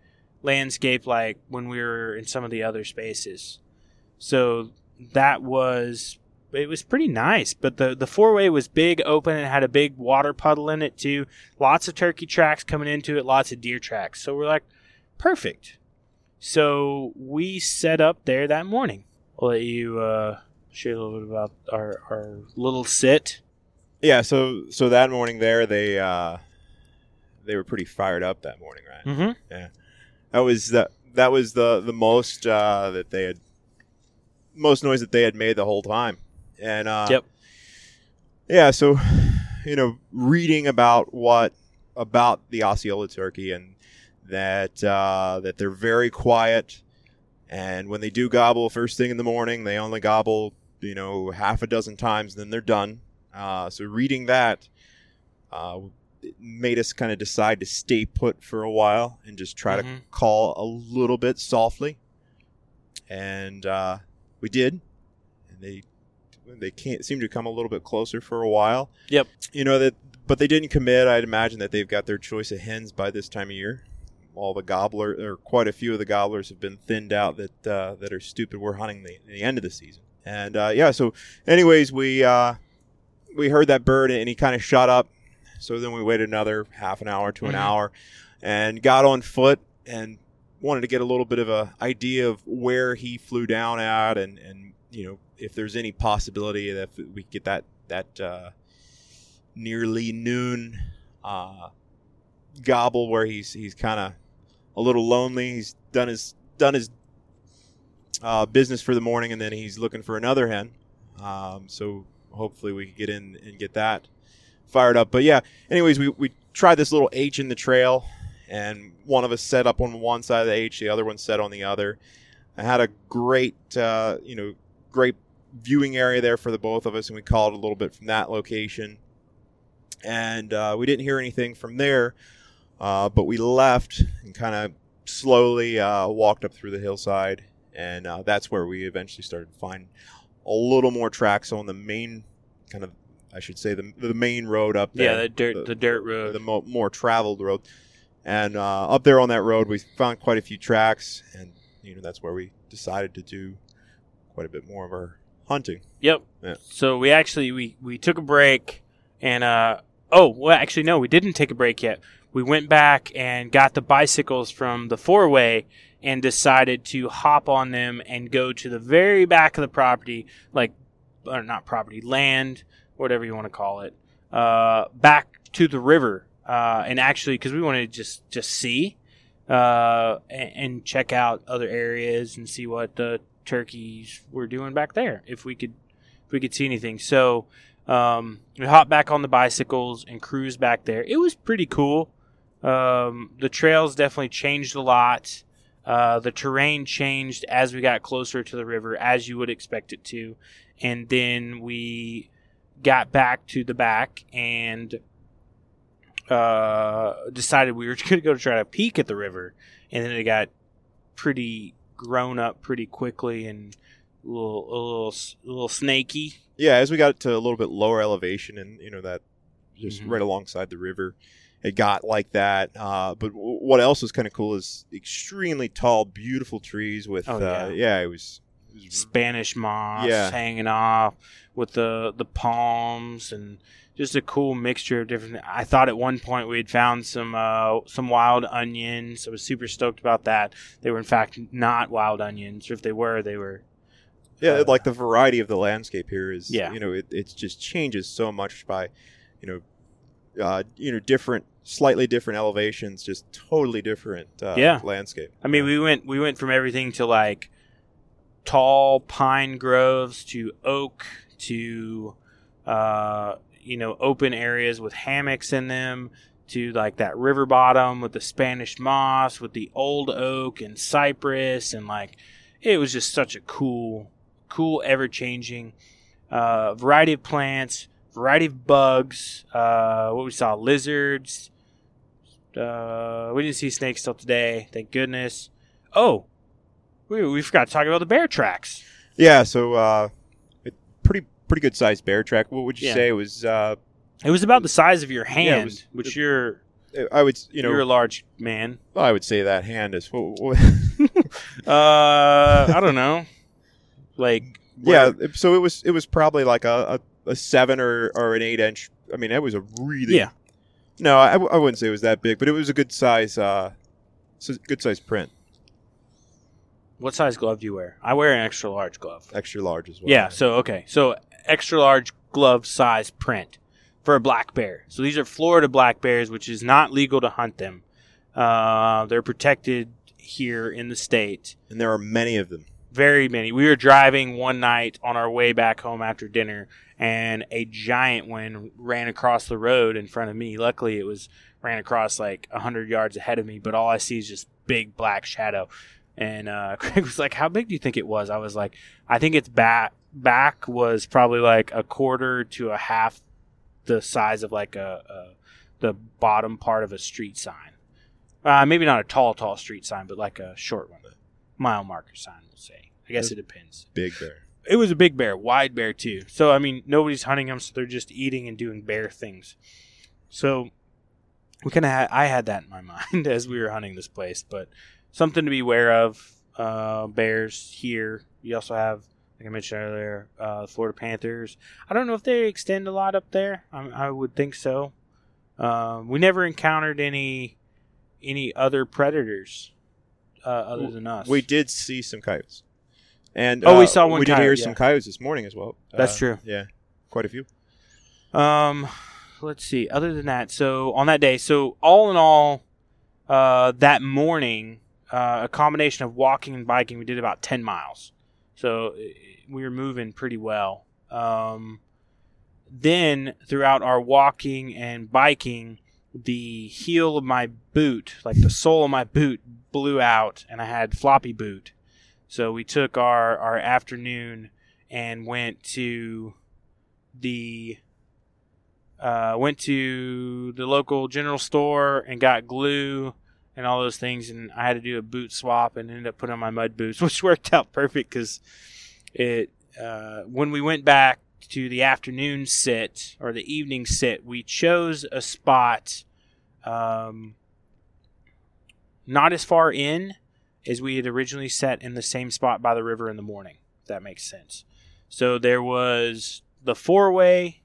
landscape like when we were in some of the other spaces. So that was it was pretty nice. But the the four way was big, open, and had a big water puddle in it too. Lots of turkey tracks coming into it, lots of deer tracks. So we're like, perfect. So we set up there that morning. I'll let you uh, share a little bit about our our little sit. Yeah, so so that morning there they uh they were pretty fired up that morning, right? Mm-hmm. That was the that was the the most uh that they had most noise that they had made the whole time. And uh Yep. Yeah, so you know, reading about what about the Osceola turkey and that uh that they're very quiet and when they do gobble first thing in the morning, they only gobble, you know, half a dozen times and then they're done. Uh, so reading that uh, it made us kind of decide to stay put for a while and just try to Mhm. call a little bit softly. And uh, we did. And they they can't seem to come a little bit closer for a while. Yep. You know that, but they didn't commit. I'd imagine that they've got their choice of hens by this time of year. All the gobbler, or quite a few of the gobblers, have been thinned out that uh, that are stupid. We're hunting the, the end of the season, and uh, yeah. So, anyways, we uh, we heard that bird and he kind of shot up. So then we waited another half an hour to an Mhm. hour and got on foot and wanted to get a little bit of a idea of where he flew down at and, and you know if there's any possibility that we get that that uh, nearly noon uh, gobble where he's he's kind of a little lonely. He's done his done his uh, business for the morning and then he's looking for another hen. Um, so hopefully we can get in and get that fired up. But yeah, anyways, we, we tried this little H in the trail, and one of us set up on one side of the H, the other one set on the other. I had a great, uh, you know, great viewing area there for the both of us, and we called a little bit from that location. And uh, we didn't hear anything from there, uh, but we left and kind of slowly uh, walked up through the hillside, and uh, that's where we eventually started to find a little more tracks on the main kind of I should say the the main road up there. Yeah, the dirt the dirt road. the mo- more traveled road. And uh, up there on that road, we found quite a few tracks, and you know that's where we decided to do quite a bit more of our hunting. Yep. Yeah. So we actually we we took a break and uh oh well actually no we didn't take a break yet. We went back and got the bicycles from the four way and decided to hop on them and go to the very back of the property, like or not property land, whatever you want to call it, uh, back to the river. Uh, and actually, because we wanted to just just see uh, and, and check out other areas and see what the turkeys were doing back there if we could if we could see anything so um, we hopped back on the bicycles and cruised back there it was pretty cool um, the trails definitely changed a lot uh, the terrain changed as we got closer to the river as you would expect it to and then we got back to the back and uh, decided we were going to go try to peek at the river and then it got pretty grown up pretty quickly and a little a little a little snaky. Yeah, as we got to a little bit lower elevation, and you know that just Mhm. right alongside the river, it got like that. Uh, but w- what else was kind of cool is extremely tall, beautiful trees with. Oh, uh, yeah. yeah, it was Spanish moss Yeah. hanging off with the the palms and just a cool mixture of different. I thought at one point we had found some uh, some wild onions. I was super stoked about that. They were in fact not wild onions, or if they were, they were Yeah, Uh, like the variety of the landscape here is, Yeah. you know, it, it just changes so much by, you know, uh, you know, different, slightly different elevations, just totally different uh, Yeah. landscape. I mean, we went we went from everything to like tall pine groves to oak to uh, you know open areas with hammocks in them to like that river bottom with the Spanish moss with the old oak and cypress and like it was just such a cool cool ever changing uh, variety of plants variety of bugs uh, what we saw lizards uh, we didn't see snakes till today, thank goodness. Oh, we, we forgot to talk about the bear tracks. Yeah, so uh, it, pretty pretty good sized bear track. What would you Yeah. say it was? Uh, It was about the size of your hand, was- which you're I would, you know, you're a large man. well, I would say that hand is. What, what, Uh, I don't know, like yeah, so it was it was probably like a, a, seven or, or an eight inch. I mean, that was a really Yeah. No, I, I wouldn't say it was that big, but it was a good size. Uh, it's a good size print, What size glove do you wear? I wear an extra large glove. extra large as well. Yeah. So okay. So extra large glove size print for a black bear. So these are Florida black bears, which is not legal to hunt them. Uh, they're protected here in the state. and there are many of them. Very many. We were driving one night on our way back home after dinner, and a giant one ran across the road in front of me. Luckily, it was ran across like hundred yards ahead of me, but all I see is just big black shadow. And uh, Craig was like, "How big do you think it was?" I was like, "I think its back back was probably like a quarter to a half the size of like a, a the bottom part of a street sign. Uh, maybe not a tall, tall street sign, but like a short one, a mile marker sign. We'll say. I guess it depends. Big bear. It was a big bear, wide bear too. So I mean, nobody's hunting them, so they're just eating and doing bear things. So we kind of had, I had that in my mind as we were hunting this place, but something to be aware of. Uh, bears here. You also have, like I mentioned earlier, uh, Florida Panthers. I don't know if they extend a lot up there. I, I would think so. Um, we never encountered any any other predators uh, other than us. We did see some coyotes, and Oh, we uh, saw one We did coyote, hear yeah. some coyotes this morning as well. That's Uh, true. Yeah, quite a few. Um, let's see. Other than that, so on that day, so all in all, uh, that morning, uh, a combination of walking and biking, we did about ten miles. So we were moving pretty well. Um, then throughout our walking and biking, the heel of my boot, like the sole of my boot, blew out, and I had floppy boot. So we took our our afternoon and went to the uh, went to the local general store and got glue and all those things, and I had to do a boot swap and ended up putting on my mud boots, which worked out perfect because it uh, when we went back to the afternoon sit or the evening sit, we chose a spot um, not as far in as we had originally set in the same spot by the river in the morning. If that makes sense. So there was the four way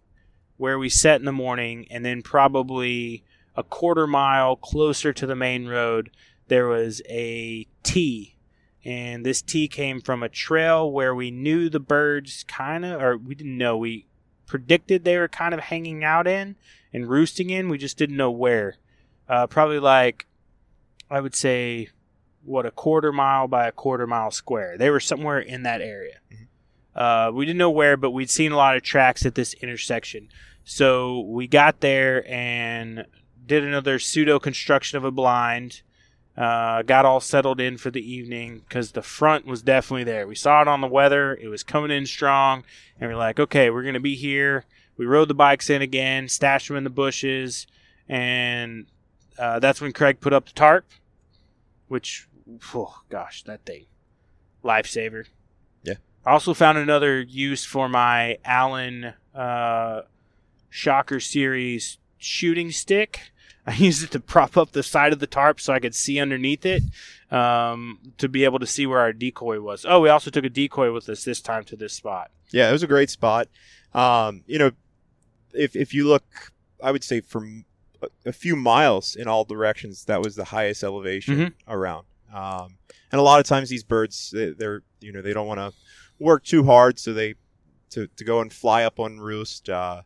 where we set in the morning, and then probably a quarter mile closer to the main road, there was a T. And this T came from a trail where we knew the birds kind of, or we didn't know, we predicted they were kind of hanging out in and roosting in. We just didn't know where. Uh, probably like, I would say, what, a quarter mile by a quarter mile square. They were somewhere in that area. Uh, we didn't know where, but we'd seen a lot of tracks at this intersection. So we got there and did another pseudo construction of a blind. Uh, got all settled in for the evening because the front was definitely there. We saw it on the weather; it was coming in strong, and we're like, "Okay, we're gonna be here." We rode the bikes in again, stashed them in the bushes, and uh, that's when Craig put up the tarp, which, oh gosh, that thing, lifesaver. Yeah. I also found another use for my Allen uh, Shocker Series shooting stick. I used it to prop up the side of the tarp so I could see underneath it um, to be able to see where our decoy was. Oh, we also took a decoy with us this time to this spot. Yeah, it was a great spot. Um, you know, if if you look, I would say from a, few miles in all directions, that was the highest elevation Mhm. around. Um, and a lot of times these birds, they, they're you know they don't want to work too hard, so they to, to go and fly up on roost. Uh,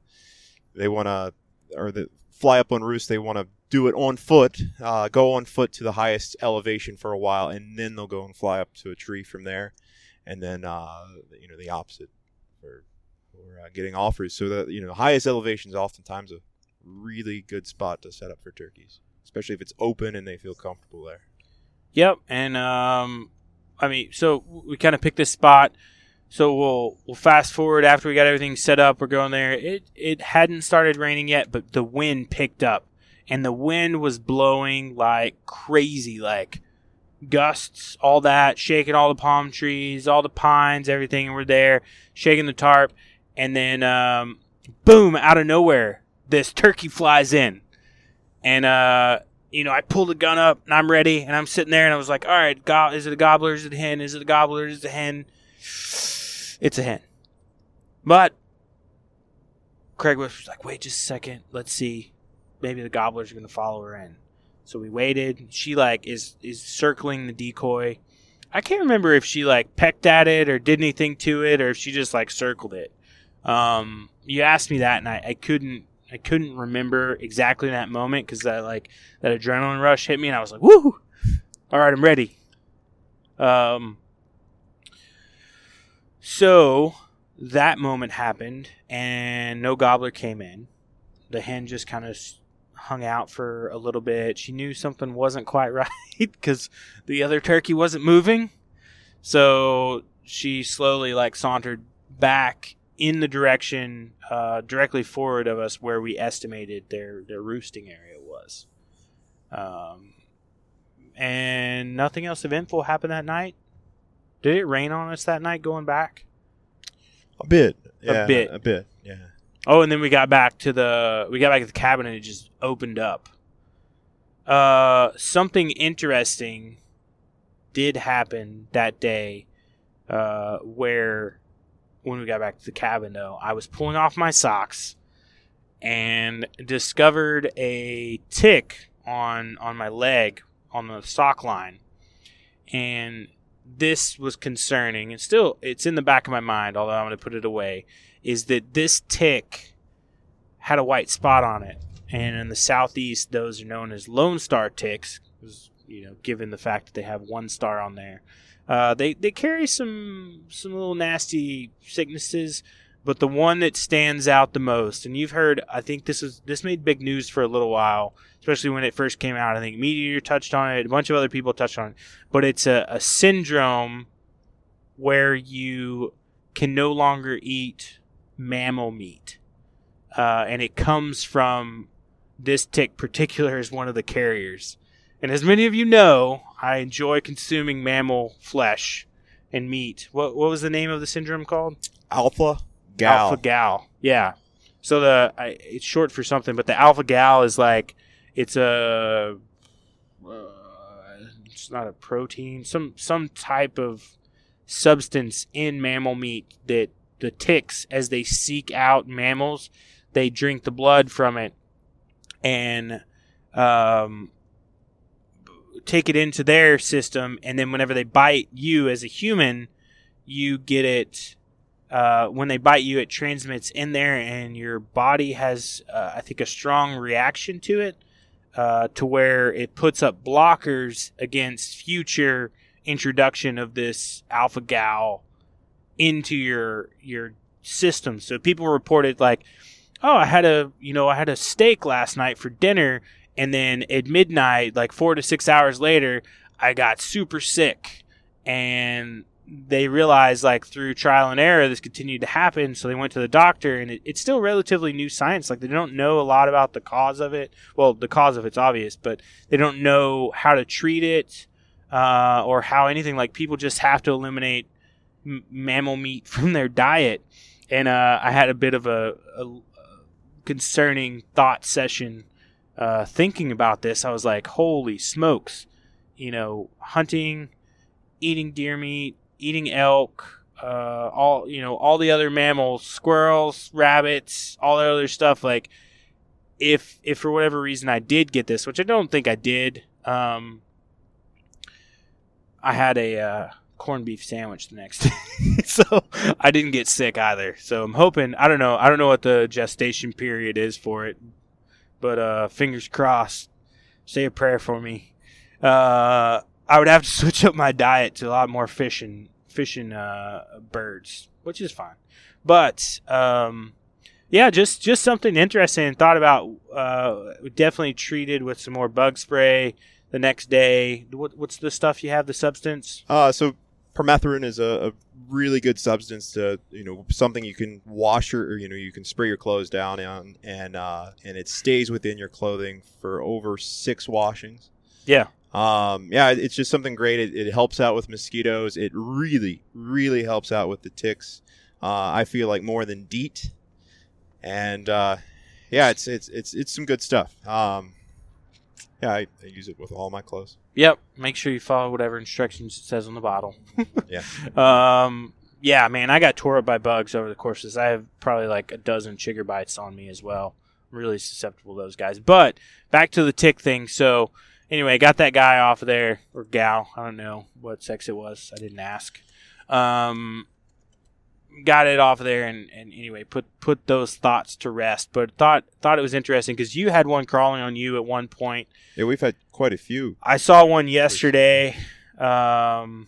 they want to or the fly up on roost. They want to do it on foot, uh, go on foot to the highest elevation for a while, and then they'll go and fly up to a tree from there, and then uh, you know the opposite for for uh, getting off roost. So that you know the highest elevation is oftentimes a really good spot to set up for turkeys, especially if it's open and they feel comfortable there. Yep, and um, I mean, so we kind of picked this spot. So we'll we'll fast forward after we got everything set up. We're going there. It it hadn't started raining yet, but the wind picked up, and the wind was blowing like crazy, like gusts, all that, shaking all the palm trees, all the pines, everything were there, shaking the tarp, and then um, boom, out of nowhere, this turkey flies in, and uh, you know, I pull the gun up and I'm ready, and I'm sitting there, and I was like, all right, go- is it a gobbler? Is it a hen? Is it a gobbler? Is it a hen? It's a hen. But Craig was like, wait just a second. Let's see. Maybe the gobblers are going to follow her in. So we waited. She like is is circling the decoy. I can't remember if she like pecked at it or did anything to it or if she just like circled it. Um, you asked me that and I, I couldn't I couldn't remember exactly that moment because that like that adrenaline rush hit me and I was like, woo! All right, I'm ready. Um, so that moment happened, and no gobbler came in. The hen just kind of hung out for a little bit. She knew something wasn't quite right because the other turkey wasn't moving. So she slowly like sauntered back in the direction uh, directly forward of us where we estimated their their roosting area was. Um, and nothing else eventful happened that night. Did it rain on us that night going back? A bit, yeah, bit. a bit, yeah. Oh, and then we got back to the we got back to the cabin and it just opened up. Uh, something interesting did happen that day, uh, where when we got back to the cabin though, I was pulling off my socks and discovered a tick on on my leg on the sock line, and this was concerning and still it's in the back of my mind although i'm going to put it away is that this tick had a white spot on it. And in the southeast those are known as lone star ticks you know given the fact that they have one star on there uh, they they carry some some little nasty sicknesses but the one that stands out the most and you've heard i think this is this made big news for a little while especially when it first came out. I think MeatEater touched on it a bunch of other people touched on it but it's a, a syndrome where you can no longer eat mammal meat. Uh, and it comes from this tick particular is one of the carriers. And as many of you know i enjoy consuming mammal flesh and meat what, what was the name of the syndrome called Alpha gal. Alpha gal. Yeah. So the I, it's short for something, but the alpha gal is like it's a uh, it's not a protein, some some type of substance in mammal meat that the ticks as they seek out mammals, they drink the blood from it and um take it into their system and then whenever they bite you as a human, you get it uh, when they bite you, it transmits in there, and your body has, uh, I think, a strong reaction to it, uh, to where it puts up blockers against future introduction of this alpha gal into your your system. So people reported like, "Oh, I had a you know I had a steak last night for dinner, and then at midnight, like four to six hours later, I got super sick." And they realized like through trial and error this continued to happen. So they went to the doctor and it, it's still relatively new science. Like they don't know a lot about the cause of it. Well the cause of it's obvious but they don't know how to treat it uh, or how anything. Like people just have to eliminate m- mammal meat from their diet. And uh, i had a bit of a, a concerning thought session uh, thinking about this, I was like, holy smokes, you know, hunting, eating deer meat, eating elk, uh, all you know, all the other mammals, squirrels, rabbits, all that other stuff. Like, if if for whatever reason I did get this, which I don't think I did, um, I had a uh, corned beef sandwich the next day, so I didn't get sick either. So I'm hoping. I don't know. I don't know what the gestation period is for it, but uh, fingers crossed. Say a prayer for me. Uh, I would have to switch up my diet to a lot more fish and fish and uh, birds, which is fine. But um, yeah, just just something interesting. Thought about. Uh, definitely treated with some more bug spray the next day. What, what's the stuff you have? The substance? Uh, so permethrin is a, a, really good substance to you know something you can wash your or, you know you can spray your clothes down on and uh, and it stays within your clothing for over six washings. Yeah. Um, yeah, it's just something great. It, it helps out with mosquitoes. It really, really helps out with the ticks. Uh, I feel like more than DEET, and uh, yeah, it's it's it's it's some good stuff. Um, yeah, I, I use it with all my clothes. Yep. Make sure you follow whatever instructions it says on the bottle. Yeah. Um. Yeah, man, I got tore up by bugs over the course of this. I have probably like a dozen chigger bites on me as well. I'm really susceptible to those guys. But back to the tick thing. So anyway, got that guy off of there or gal. I don't know what sex it was. I didn't ask. Um, got it off there and, and anyway put put those thoughts to rest. But thought thought it was interesting because you had one crawling on you at one point. Yeah, we've had quite a few. I saw one yesterday. Um,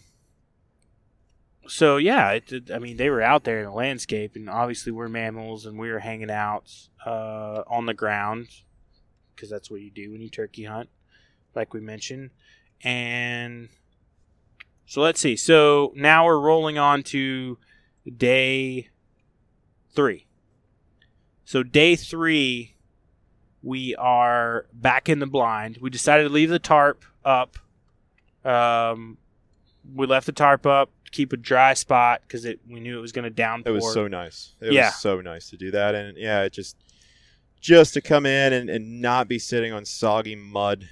so yeah, it, I mean they were out there in the landscape, and obviously we're mammals, and we were hanging out uh, on the ground because that's what you do when you turkey hunt, like we mentioned. And so let's see. So now we're rolling on to day three. So day three, we are back in the blind. We decided to leave the tarp up. Um, we left the tarp up, to keep a dry spot because it we knew it was going to downpour. It was so nice. It Yeah. was so nice to do that, and yeah, it just just to come in and, and not be sitting on soggy mud,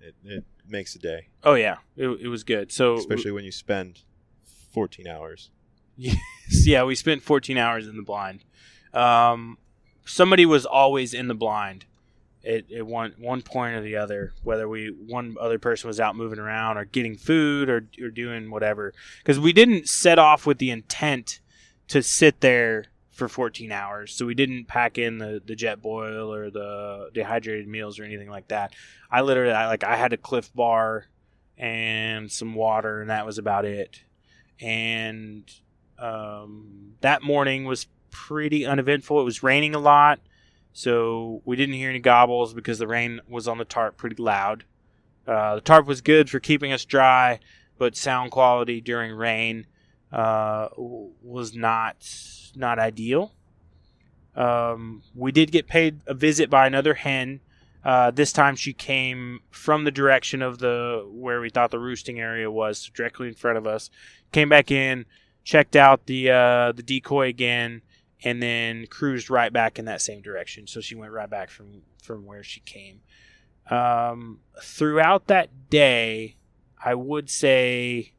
it, it makes a day, oh yeah, it, it was good. So especially when you spend 14 hours. yeah, we spent 14 hours in the blind. Um, somebody was always in the blind at, at one one point or the other, whether we one other person was out moving around or getting food or or doing whatever. Because we didn't set off with the intent to sit there for 14 hours, so we didn't pack in the, the Jetboil or the dehydrated meals or anything like that. I literally I, like I had a Clif Bar and some water, and that was about it. And um, that morning was pretty uneventful. It was raining a lot, so we didn't hear any gobbles because the rain was on the tarp pretty loud. Uh, the tarp was good for keeping us dry, but sound quality during rain uh, was not not ideal. Um, we did get paid a visit by another hen. Uh, this time she came from the direction of the where we thought the roosting area was, directly in front of us. Came back in, checked out the uh, the decoy again, and then cruised right back in that same direction. So she went right back from from where she came. Um, throughout that day, I would say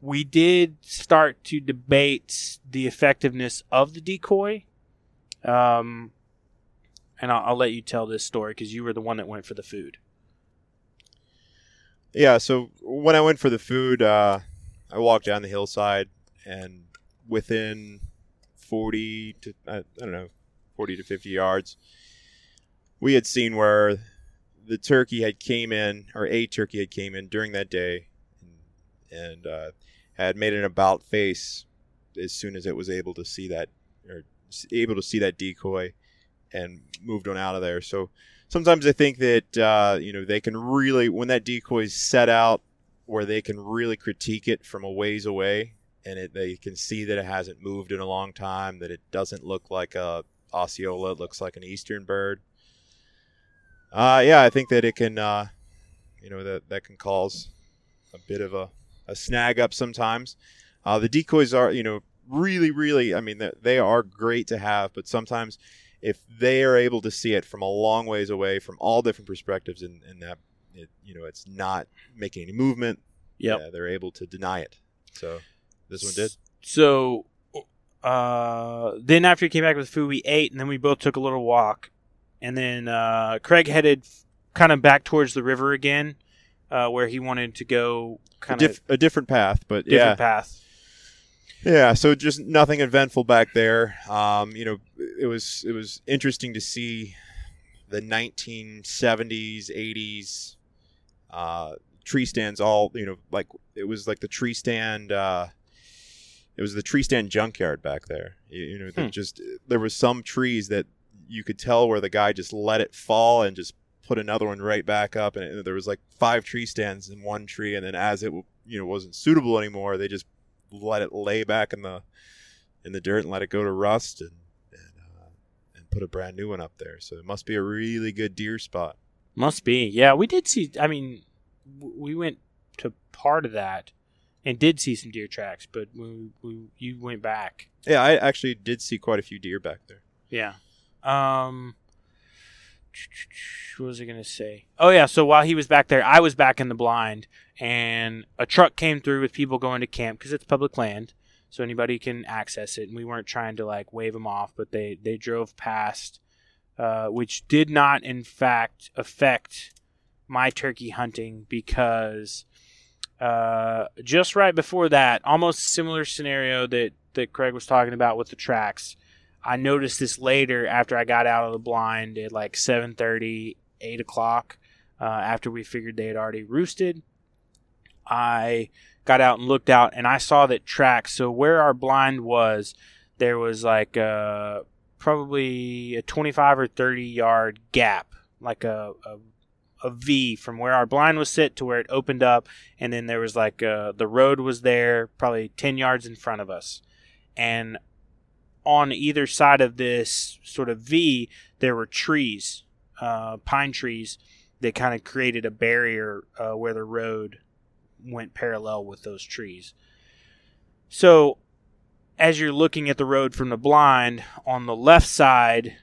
we did start to debate the effectiveness of the decoy. Um, and I'll, I'll let you tell this story because you were the one that went for the food. Yeah, so when I went for the food, uh, I walked down the hillside, and within 40 to, I, I don't know, 40 to 50 yards, we had seen where the turkey had came in, or a turkey had came in during that day, and, uh, had made an about face as soon as it was able to see that, or able to see that decoy, and moved on out of there. So sometimes I think that uh, you know they can really when that decoy is set out where they can really critique it from a ways away, and it, they can see that it hasn't moved in a long time, that it doesn't look like a Osceola, it looks like an eastern bird. Uh, yeah, I think that it can, uh, you know, that that can cause a bit of a, a snag up sometimes. Uh, the decoys are, you know, really, really. I mean, they- they are great to have, but sometimes if they are able to see it from a long ways away, from all different perspectives, and, and that it, you know it's not making any movement, Yep. yeah, they're able to deny it. So this one did. So uh, then after he came back with food, we ate, and then we both took a little walk, and then uh, Craig headed kind of back towards the river again, uh, where he wanted to go A, kind of a different path, but different yeah, path. Yeah, so just nothing eventful back there. Um, you know, it was it was interesting to see the 1970s, 80s uh, tree stands. All you know, like it was like the tree stand. Uh, it was the tree stand junkyard back there. You, you know, there Hmm. just there was some trees that you could tell where the guy just let it fall and just put another one right back up, and it, there was like five tree stands in one tree, and then as it you know wasn't suitable anymore, they just let it lay back in the in the dirt and let it go to rust and and, uh, and put a brand new one up there. So it must be a really good deer spot. Must be. Yeah, we did see. I mean, we went to part of that and did see some deer tracks, but we, we you went back. Yeah, I actually did see quite a few deer back there. Yeah. Um. What was I gonna say? Oh yeah. So while he was back there, I was back in the blind, and a truck came through with people going to camp because it's public land, so anybody can access it. And we weren't trying to like wave them off, but they they drove past, uh, which did not in fact affect my turkey hunting because uh, just right before that, almost similar scenario that that Craig was talking about with the tracks. I noticed this later after I got out of the blind at like 7:30, 8 o'clock. Uh, after we figured they had already roosted, I got out and looked out, and I saw that tracks. So where our blind was, there was like uh, probably a 25 or 30 yard gap, like a, a a V from where our blind was sit to where it opened up, and then there was like uh, the road was there, probably 10 yards in front of us, and on either side of this sort of V, there were trees, uh, pine trees, that kind of created a barrier uh, where the road went parallel with those trees. So, as you're looking at the road from the blind, on the left side,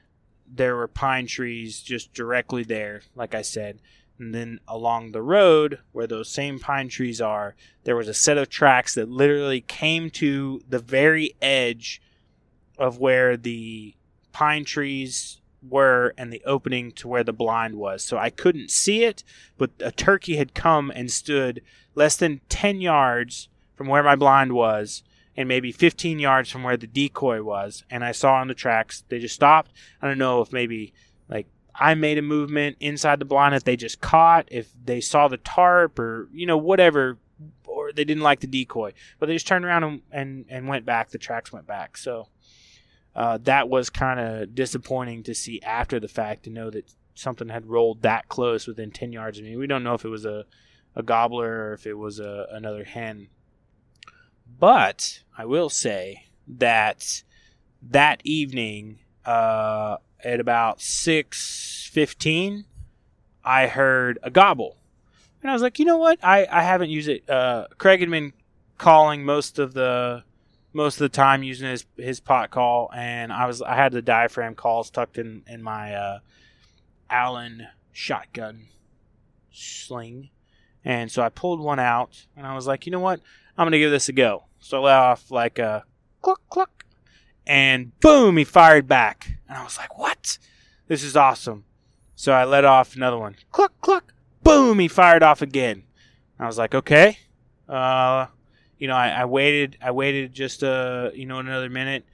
there were pine trees just directly there, like I said. And then along the road, where those same pine trees are, there was a set of tracks that literally came to the very edge of where the pine trees were and the opening to where the blind was. So I couldn't see it, but a turkey had come and stood less than 10 yards from where my blind was and maybe 15 yards from where the decoy was. And I saw on the tracks, they just stopped. I don't know if maybe like I made a movement inside the blind that they just caught, if they saw the tarp or, you know, whatever, or they didn't like the decoy. But they just turned around and, and, and went back. The tracks went back. So uh, that was kind of disappointing to see after the fact to know that something had rolled that close within 10 yards of me. We don't know if it was a, a gobbler or if it was a, another hen. But I will say that that evening, uh, at about 6.15, I heard a gobble. And I was like, you know what? I, I haven't used it. Uh, Craig had been calling most of the most of the time using his his pot call, and I was I had the diaphragm calls tucked in in my uh, Allen shotgun sling, and so I pulled one out, and I was like, you know what, I'm gonna give this a go. So I let off like a cluck cluck, and boom, he fired back, and I was like, what? This is awesome. So I let off another one, cluck cluck, boom, he fired off again. I was like, okay, uh, you know, I, I waited, I waited just uh, you know, another minute,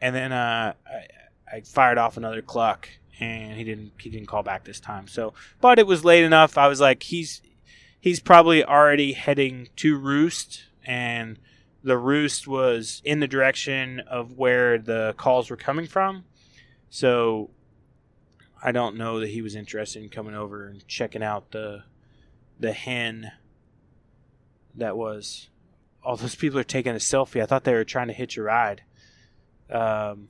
and then uh, I, I fired off another cluck, and he didn't, he didn't call back this time. So, but it was late enough. I was like, he's, he's probably already heading to roost, and the roost was in the direction of where the calls were coming from. So, I don't know that he was interested in coming over and checking out the, the hen that was all those people are taking a selfie. I thought they were trying to hitch a ride. Um,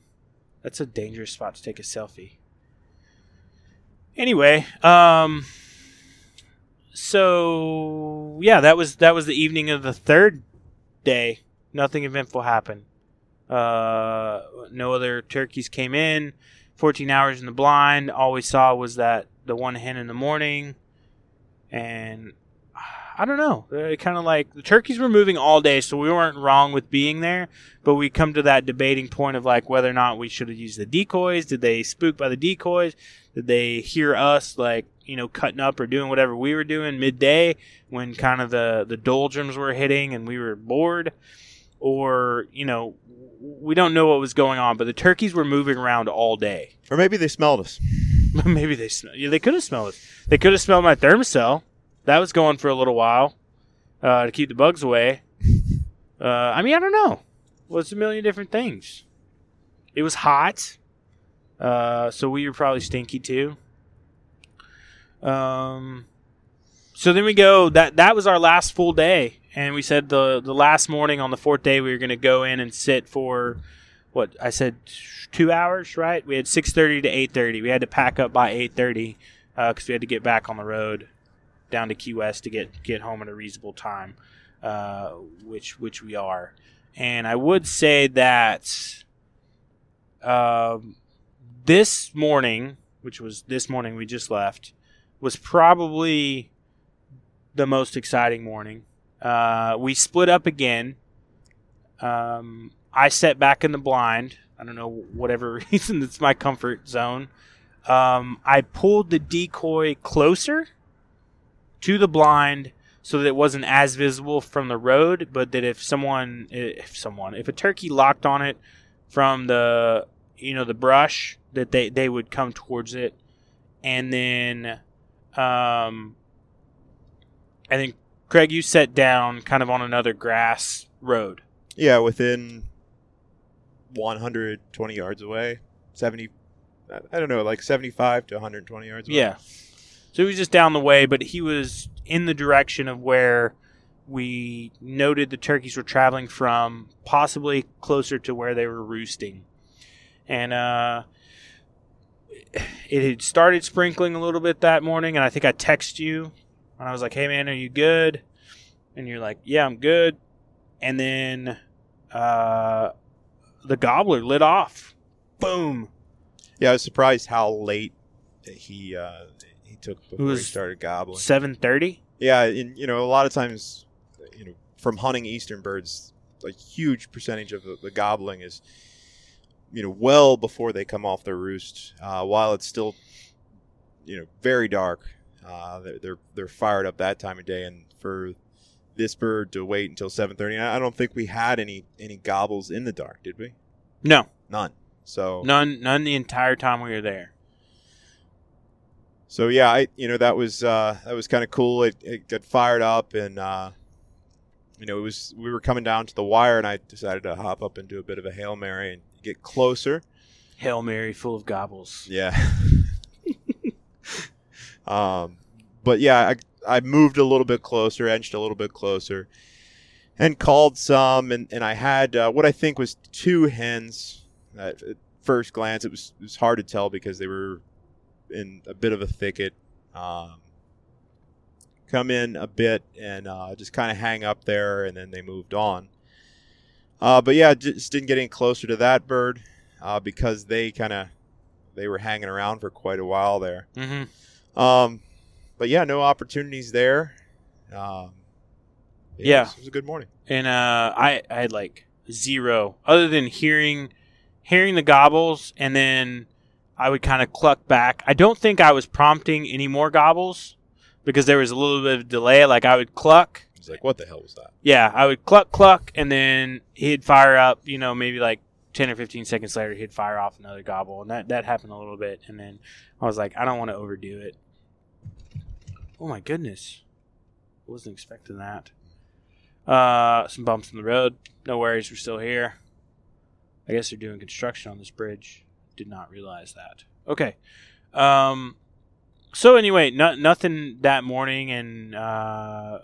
that's a dangerous spot to take a selfie. Anyway, um, so yeah, that was that was the evening of the third day. Nothing eventful happened. Uh, no other turkeys came in. 14 hours in the blind. All we saw was that the one hen in the morning, and I don't know. It kind of like the turkeys were moving all day, so we weren't wrong with being there. But we come to that debating point of like whether or not we should have used the decoys. Did they spook by the decoys? Did they hear us like you know cutting up or doing whatever we were doing midday when kind of the the doldrums were hitting and we were bored? Or you know we don't know what was going on, but the turkeys were moving around all day. Or maybe they smelled us. Maybe they smelled Yeah, they could have smelled us. They could have smelled my Thermacell. That was going for a little while uh, to keep the bugs away. Uh, I mean, I don't know. Well, it's a million different things. It was hot, uh, so we were probably stinky too. Um, so then we go. That that was our last full day, and we said the the last morning on the fourth day we were going to go in and sit for what I said two hours. Right? We had six thirty to eight thirty. We had to pack up by eight thirty because we had to get back on the road down to Key West to get get home at a reasonable time, uh, which which we are. And I would say that um, this morning, which was this morning we just left, was probably the most exciting morning. Uh, we split up again. Um, I sat back in the blind. I don't know whatever reason. It's my comfort zone. Um, I pulled the decoy closer to the blind so that it wasn't as visible from the road, but that if someone, if someone, if a turkey locked on it from the, you know, the brush, that they they would come towards it, and then, um, I think Craig, you set down kind of on another grass road. Yeah, within 120 yards away, 70. I don't know, like 75 to 120 yards. Away. Yeah. So he was just down the way, but he was in the direction of where we noted the turkeys were traveling from, possibly closer to where they were roosting. And uh, it had started sprinkling a little bit that morning, and I think I texted you, and I was like, "Hey man, are you good?" And you're like, "Yeah, I'm good." And then uh, the gobbler lit off. Boom. Yeah, I was surprised how late he uh, he took before he started gobbling. Seven thirty. Yeah, and you know, a lot of times, you know, from hunting eastern birds, a huge percentage of the, the gobbling is, you know, well before they come off their roost, uh, while it's still, you know, very dark. Uh, they're, they're fired up that time of day, and for this bird to wait until seven thirty, I don't think we had any any gobbles in the dark, did we? No, None. So none, none the entire time we were there. so yeah, I you know that was uh, that was kind of cool. It, it got fired up, and uh, you know it was we were coming down to the wire, and I decided to hop up and do a bit of a hail mary and get closer. Hail Mary full of gobbles. Yeah. um, but yeah, I I moved a little bit closer, edged a little bit closer, and called some, and and I had uh, what I think was two hens. At at first glance, it was it was hard to tell because they were in a bit of a thicket. Um, come in a bit and uh, just kind of hang up there, and then they moved on. Uh, but yeah, just didn't get any closer to that bird uh, because they kind of they were hanging around for quite a while there. Mm-hmm. Um, but yeah, no opportunities there. Um, Yeah. It was, it was a good morning. And uh, I, I had like zero, other than hearing, hearing the gobbles, and then I would kind of cluck back. I don't think I was prompting any more gobbles because there was a little bit of delay. Like I would cluck, Like, what the hell was that? yeah, I would cluck cluck, and then he'd fire up. You know, maybe like ten or fifteen seconds later, he'd fire off another gobble, and that that happened a little bit. And then I was like, I don't want to overdo it. Oh my goodness, I wasn't expecting that. Uh, some bumps in the road. No worries, we're still here. I guess they're doing construction on this bridge. Did not realize that. Okay. Um. So anyway, no, nothing that morning, and uh,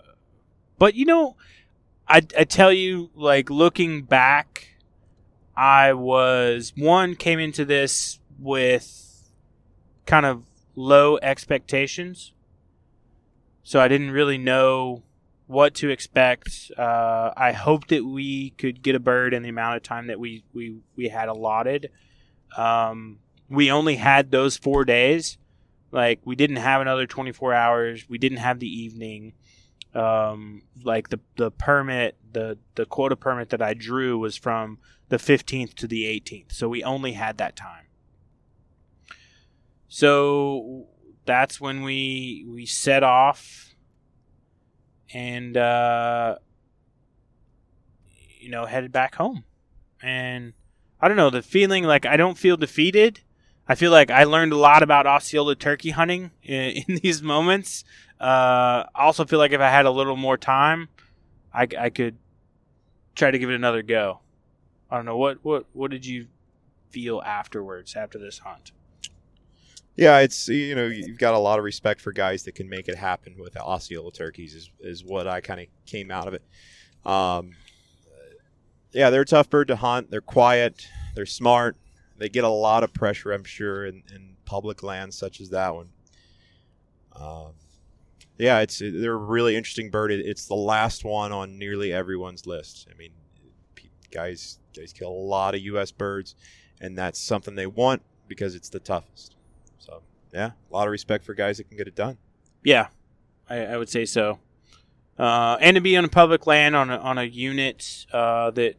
but you know, I I tell you, like looking back, I was one came into this with kind of low expectations, so I didn't really know what to expect. Uh, I hoped that we could get a bird in the amount of time that we we we had allotted. Um, we only had those four days. Like we didn't have another 24 hours. We didn't have the evening. Um, like the the permit, the the quota permit that I drew was from the 15th to the 18th. So we only had that time. So that's when we we set off and uh you know headed back home. And I don't know, the feeling like I don't feel defeated. I feel like I learned a lot about Osceola turkey hunting in, in these moments. Uh, I also feel like if I had a little more time, I, I could try to give it another go. I don't know what what what did you feel afterwards after this hunt? Yeah, it's you know you've got a lot of respect for guys that can make it happen with Osceola turkeys is is what I kind of came out of it. Um, yeah, they're a tough bird to hunt. They're quiet. They're smart. They get a lot of pressure, I'm sure, in, in public lands such as that one. Um, yeah, it's they're a really interesting bird. It, it's the last one on nearly everyone's list. I mean, guys guys kill a lot of U.S. birds, and that's something they want because it's the toughest. So yeah, a lot of respect for guys that can get it done. Yeah, I, I would say so. Uh, and to be on public land on a, on a unit uh, that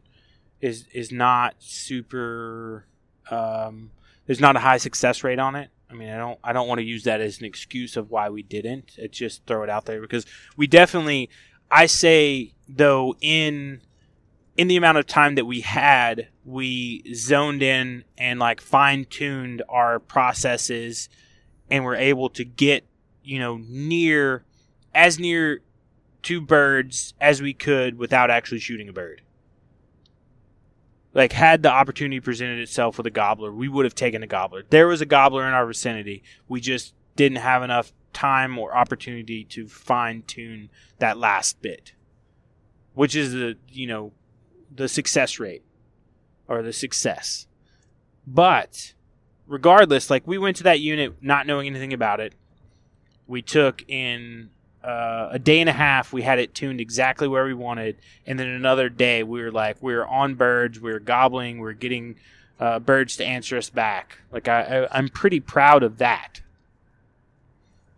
is is not super. Um, there's not a high success rate on it. I mean, I don't I don't want to use that as an excuse of why we didn't. It's just throw it out there because we definitely. I say though in in the amount of time that we had, we zoned in and like fine tuned our processes and were able to get, you know, near as near to birds as we could without actually shooting a bird. Like, had the opportunity presented itself with a gobbler, we would have taken a gobbler. There was a gobbler in our vicinity. We just didn't have enough time or opportunity to fine tune that last bit, which is the, you know, the success rate or the success. But regardless, like we went to that unit not knowing anything about it. We took in uh, a day and a half. We had it tuned exactly where we wanted, and then another day we were like we were on birds, we were gobbling, we were getting uh, birds to answer us back. Like I, I, I'm pretty proud of that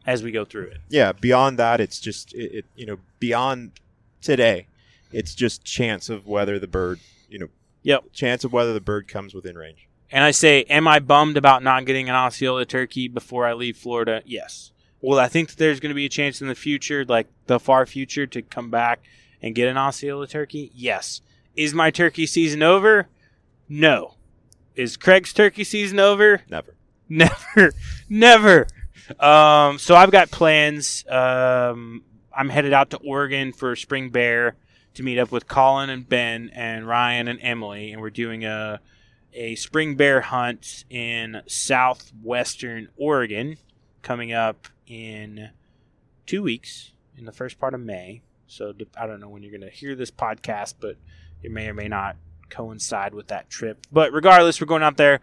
as we go through it. Yeah, beyond that, it's just it, it you know beyond today, it's just chance of whether the bird you know Yep. chance of whether the bird comes within range. And I say, am I bummed about not getting an Osceola turkey before I leave Florida? Yes. Well, I think that there's going to be a chance in the future, like the far future, to come back and get an Osceola turkey? Yes. Is my turkey season over? No. Is Craig's turkey season over? Never. Never, never. Um, so I've got plans. Um, I'm headed out to Oregon for Spring Bear to meet up with Colin and Ben and Ryan and Emily, and we're doing a a spring bear hunt in southwestern Oregon coming up in two weeks in the first part of May. So I don't know when you're going to hear this podcast, but it may or may not coincide with that trip. But regardless, we're going out there.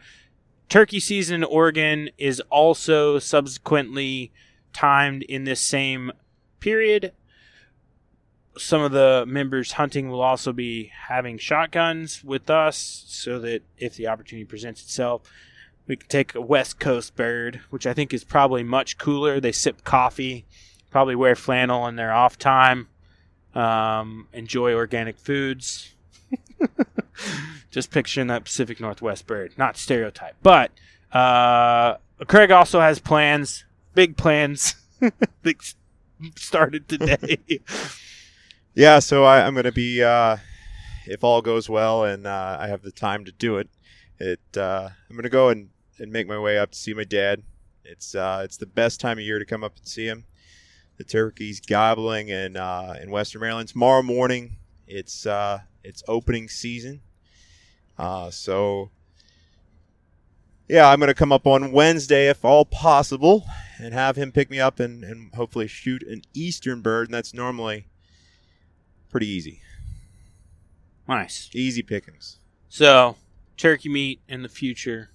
Turkey season in Oregon is also subsequently timed in this same period. Some of the members hunting will also be having shotguns with us so that if the opportunity presents itself, we could take a West Coast bird, which I think is probably much cooler. They sip coffee, probably wear flannel in their off time, um, enjoy organic foods. Just picturing that Pacific Northwest bird, not stereotype. But uh, Craig also has plans, big plans, that started today. Yeah, so I, I'm going to be, uh, if all goes well and uh, I have the time to do it, it uh, I'm going to go and, and make my way up to see my dad. It's uh, it's the best time of year to come up and see him. The turkey's gobbling in uh, in Western Maryland tomorrow morning. It's uh, it's opening season, uh, so yeah, I'm going to come up on Wednesday if all possible and have him pick me up and, and hopefully shoot an eastern bird, and that's normally pretty easy. nice. Easy pickings. So, turkey meat in the future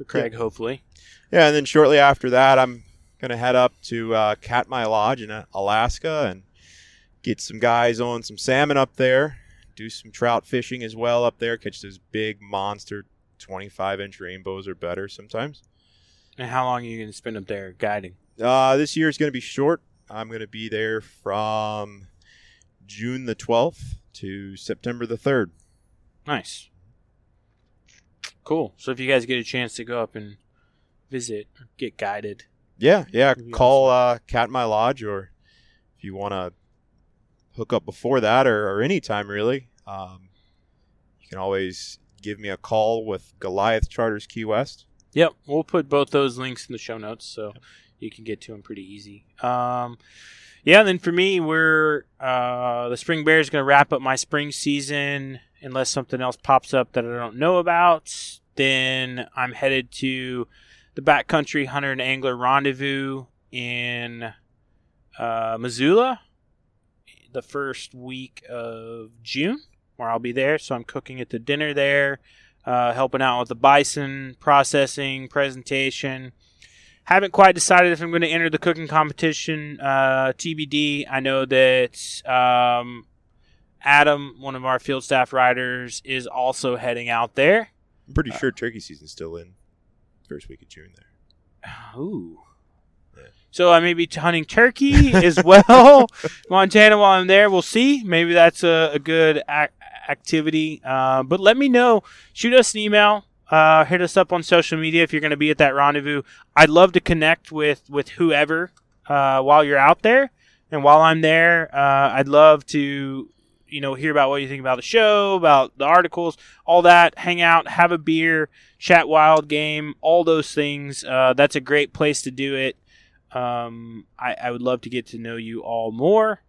for Craig, hopefully. Yeah, and then shortly after that, I'm gonna head up to uh, Katmai Lodge in uh, Alaska and get some guys on some salmon up there. Do some trout fishing as well up there. Catch those big monster 25 inch rainbows or better sometimes. And how long are you going to spend up there guiding? Uh, this year is going to be short. I'm going to be there from June the 12th to September the 3rd. Nice. Cool. So if you guys get a chance to go up and visit get guided, Yeah, yeah. Call uh, Katmai Lodge, or if you want to hook up before that, or, or any time really, um, you can always give me a call with Goliath Charters Key West. Yep, we'll put both those links in the show notes so you can get to them pretty easy. Um, yeah, and then for me, we're uh, the Spring Bear is going to wrap up my spring season unless something else pops up that I don't know about. Then I'm headed to the Backcountry Hunter and Angler Rendezvous in uh, Missoula the first week of June, where I'll be there. So I'm cooking at the dinner there uh, helping out with the bison processing presentation. Haven't quite decided if I'm going to enter the cooking competition. Uh, TBD. I know that um, Adam, one of our field staff riders, is also heading out there. I'm pretty sure turkey season's still in first week of June there. Ooh. Yeah. So I may be hunting turkey as well, Montana. While I'm there, we'll see. Maybe that's a, a good ac- activity. Uh, but let me know. Shoot us an email. Uh, hit us up on social media if you're going to be at that rendezvous. I'd love to connect with with whoever uh, while you're out there, and while I'm there, uh, I'd love to you know hear about what you think about the show, about the articles, all that. Hang out, have a beer, chat wild game, all those things. Uh, that's a great place to do it. Um, I, I would love to get to know you all more,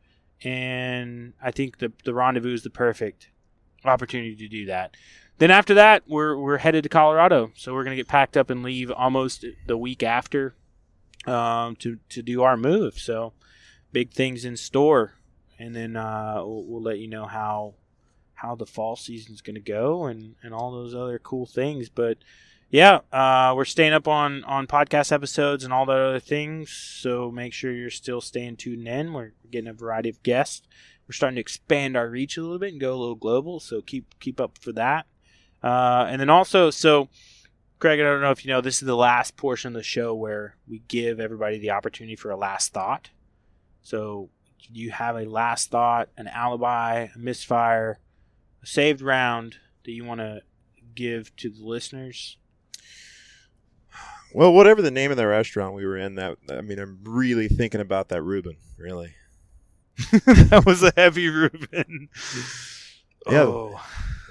and I think the the rendezvous is the perfect opportunity to do that. Then after that, we're we're headed to Colorado, so we're gonna get packed up and leave almost the week after um, to to do our move. So big things in store, and then uh, we'll, we'll let you know how how the fall season's gonna go and and all those other cool things. But yeah, uh, we're staying up on on podcast episodes and all that other things. So make sure you're still staying tuned in. We're getting a variety of guests. We're starting to expand our reach a little bit and go a little global. So keep keep up for that. Uh, and then also, so Craig, I don't know if you know, this is the last portion of the show where we give everybody the opportunity for a last thought. So do you have a last thought, an alibi, a misfire, a saved round that you want to give to the listeners. Well, whatever the name of the restaurant we were in, that I mean, I'm really thinking about that Reuben. Really, that was a heavy Reuben. Yeah. Oh.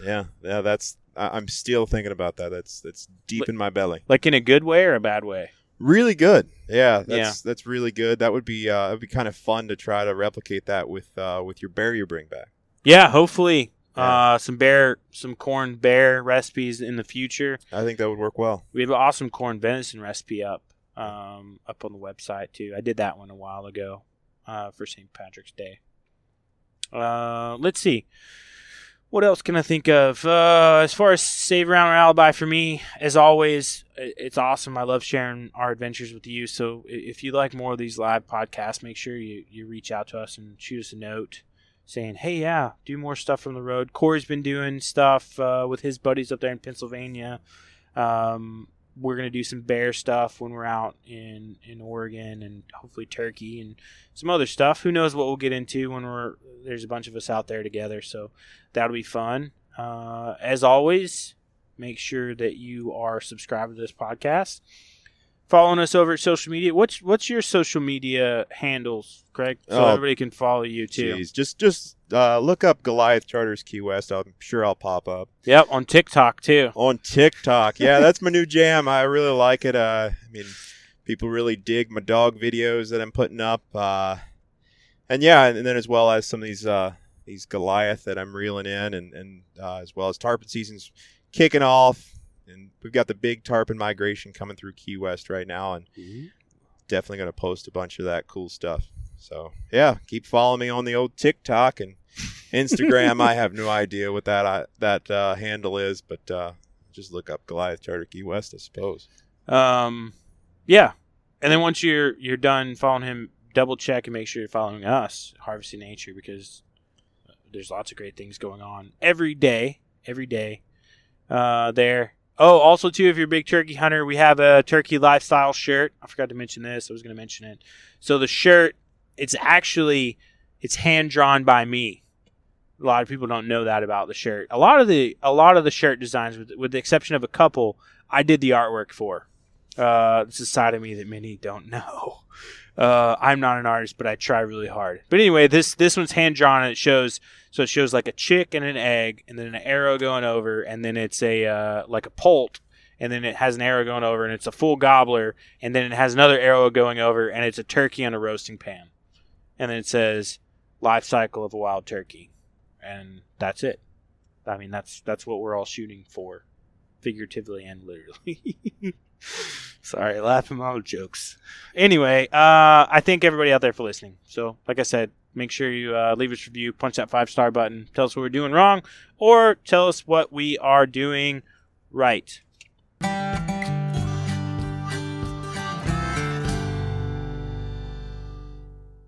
yeah, yeah. That's I, I'm still thinking about that. That's that's deep in my belly. Like in a good way or a bad way? Really good. Yeah, that's Yeah. that's really good. That would be uh, it'd be kind of fun to try to replicate that with uh, with your bear you bring back. Yeah, hopefully. Yeah. Uh, some bear, some corn bear recipes in the future. I think that would work well. We have an awesome corn venison recipe up, um, up on the website too. I did that one a while ago, uh, for St. Patrick's Day. Uh, let's see. What else can I think of? Uh, as far as save around or alibi for me, as always, it's awesome. I love sharing our adventures with you. So if you like more of these live podcasts, make sure you, you reach out to us and shoot us a note saying, hey, yeah, do more stuff from the road. Corey's been doing stuff uh, with his buddies up there in Pennsylvania. Um, we're gonna do some bear stuff when we're out in in Oregon and hopefully Turkey and some other stuff. Who knows what we'll get into when we're there's a bunch of us out there together. So that'll be fun. Uh, as always, make sure that you are subscribed to this podcast. Following us over at social media. What's what's your social media handles, Craig? So Oh, everybody can follow you too. Jeez, just just uh, look up Goliath Charters Key West. I'm sure I'll pop up Yep, on TikTok too. on TikTok. Yeah, that's my new jam. I really like it. Uh, I mean, people really dig my dog videos that I'm putting up. Uh, and yeah, and then as well as some of these uh, these Goliath that I'm reeling in, and and uh, as well as tarpon season's kicking off, and we've got the big tarpon migration coming through Key West right now, and definitely going to post a bunch of that cool stuff. So yeah, keep following me on the old TikTok and Instagram. I have no idea what that uh, that uh, handle is, but uh, just look up Goliath Charter Key West, I suppose. Um, yeah, and then once you're you're done following him, double check and make sure you're following us, Harvesting Nature, because there's lots of great things going on every day, every day. Uh, there. Oh, also too, if you're a big turkey hunter, we have a turkey lifestyle shirt. I forgot to mention this. I was going to mention it. So the shirt, it's actually it's hand drawn by me. A lot of people don't know that about the shirt. A lot of the a lot of the shirt designs, with, with the exception of a couple, I did the artwork for. Uh, is a side of me that many don't know. Uh, I'm not an artist, but I try really hard. But anyway, this this one's hand drawn and it shows so it shows like a chick and an egg, and then an arrow going over, and then it's a uh, like a poult, and then it has an arrow going over, and it's a full gobbler, and then it has another arrow going over, and it's a turkey on a roasting pan, and then it says life cycle of a wild turkey, and that's it. I mean, that's that's what we're all shooting for, figuratively and literally. Sorry, laughing own jokes. Anyway, uh, I thank everybody out there for listening. So, like I said, make sure you uh, leave us a review, punch that five star button, tell us what we're doing wrong, or tell us what we are doing right.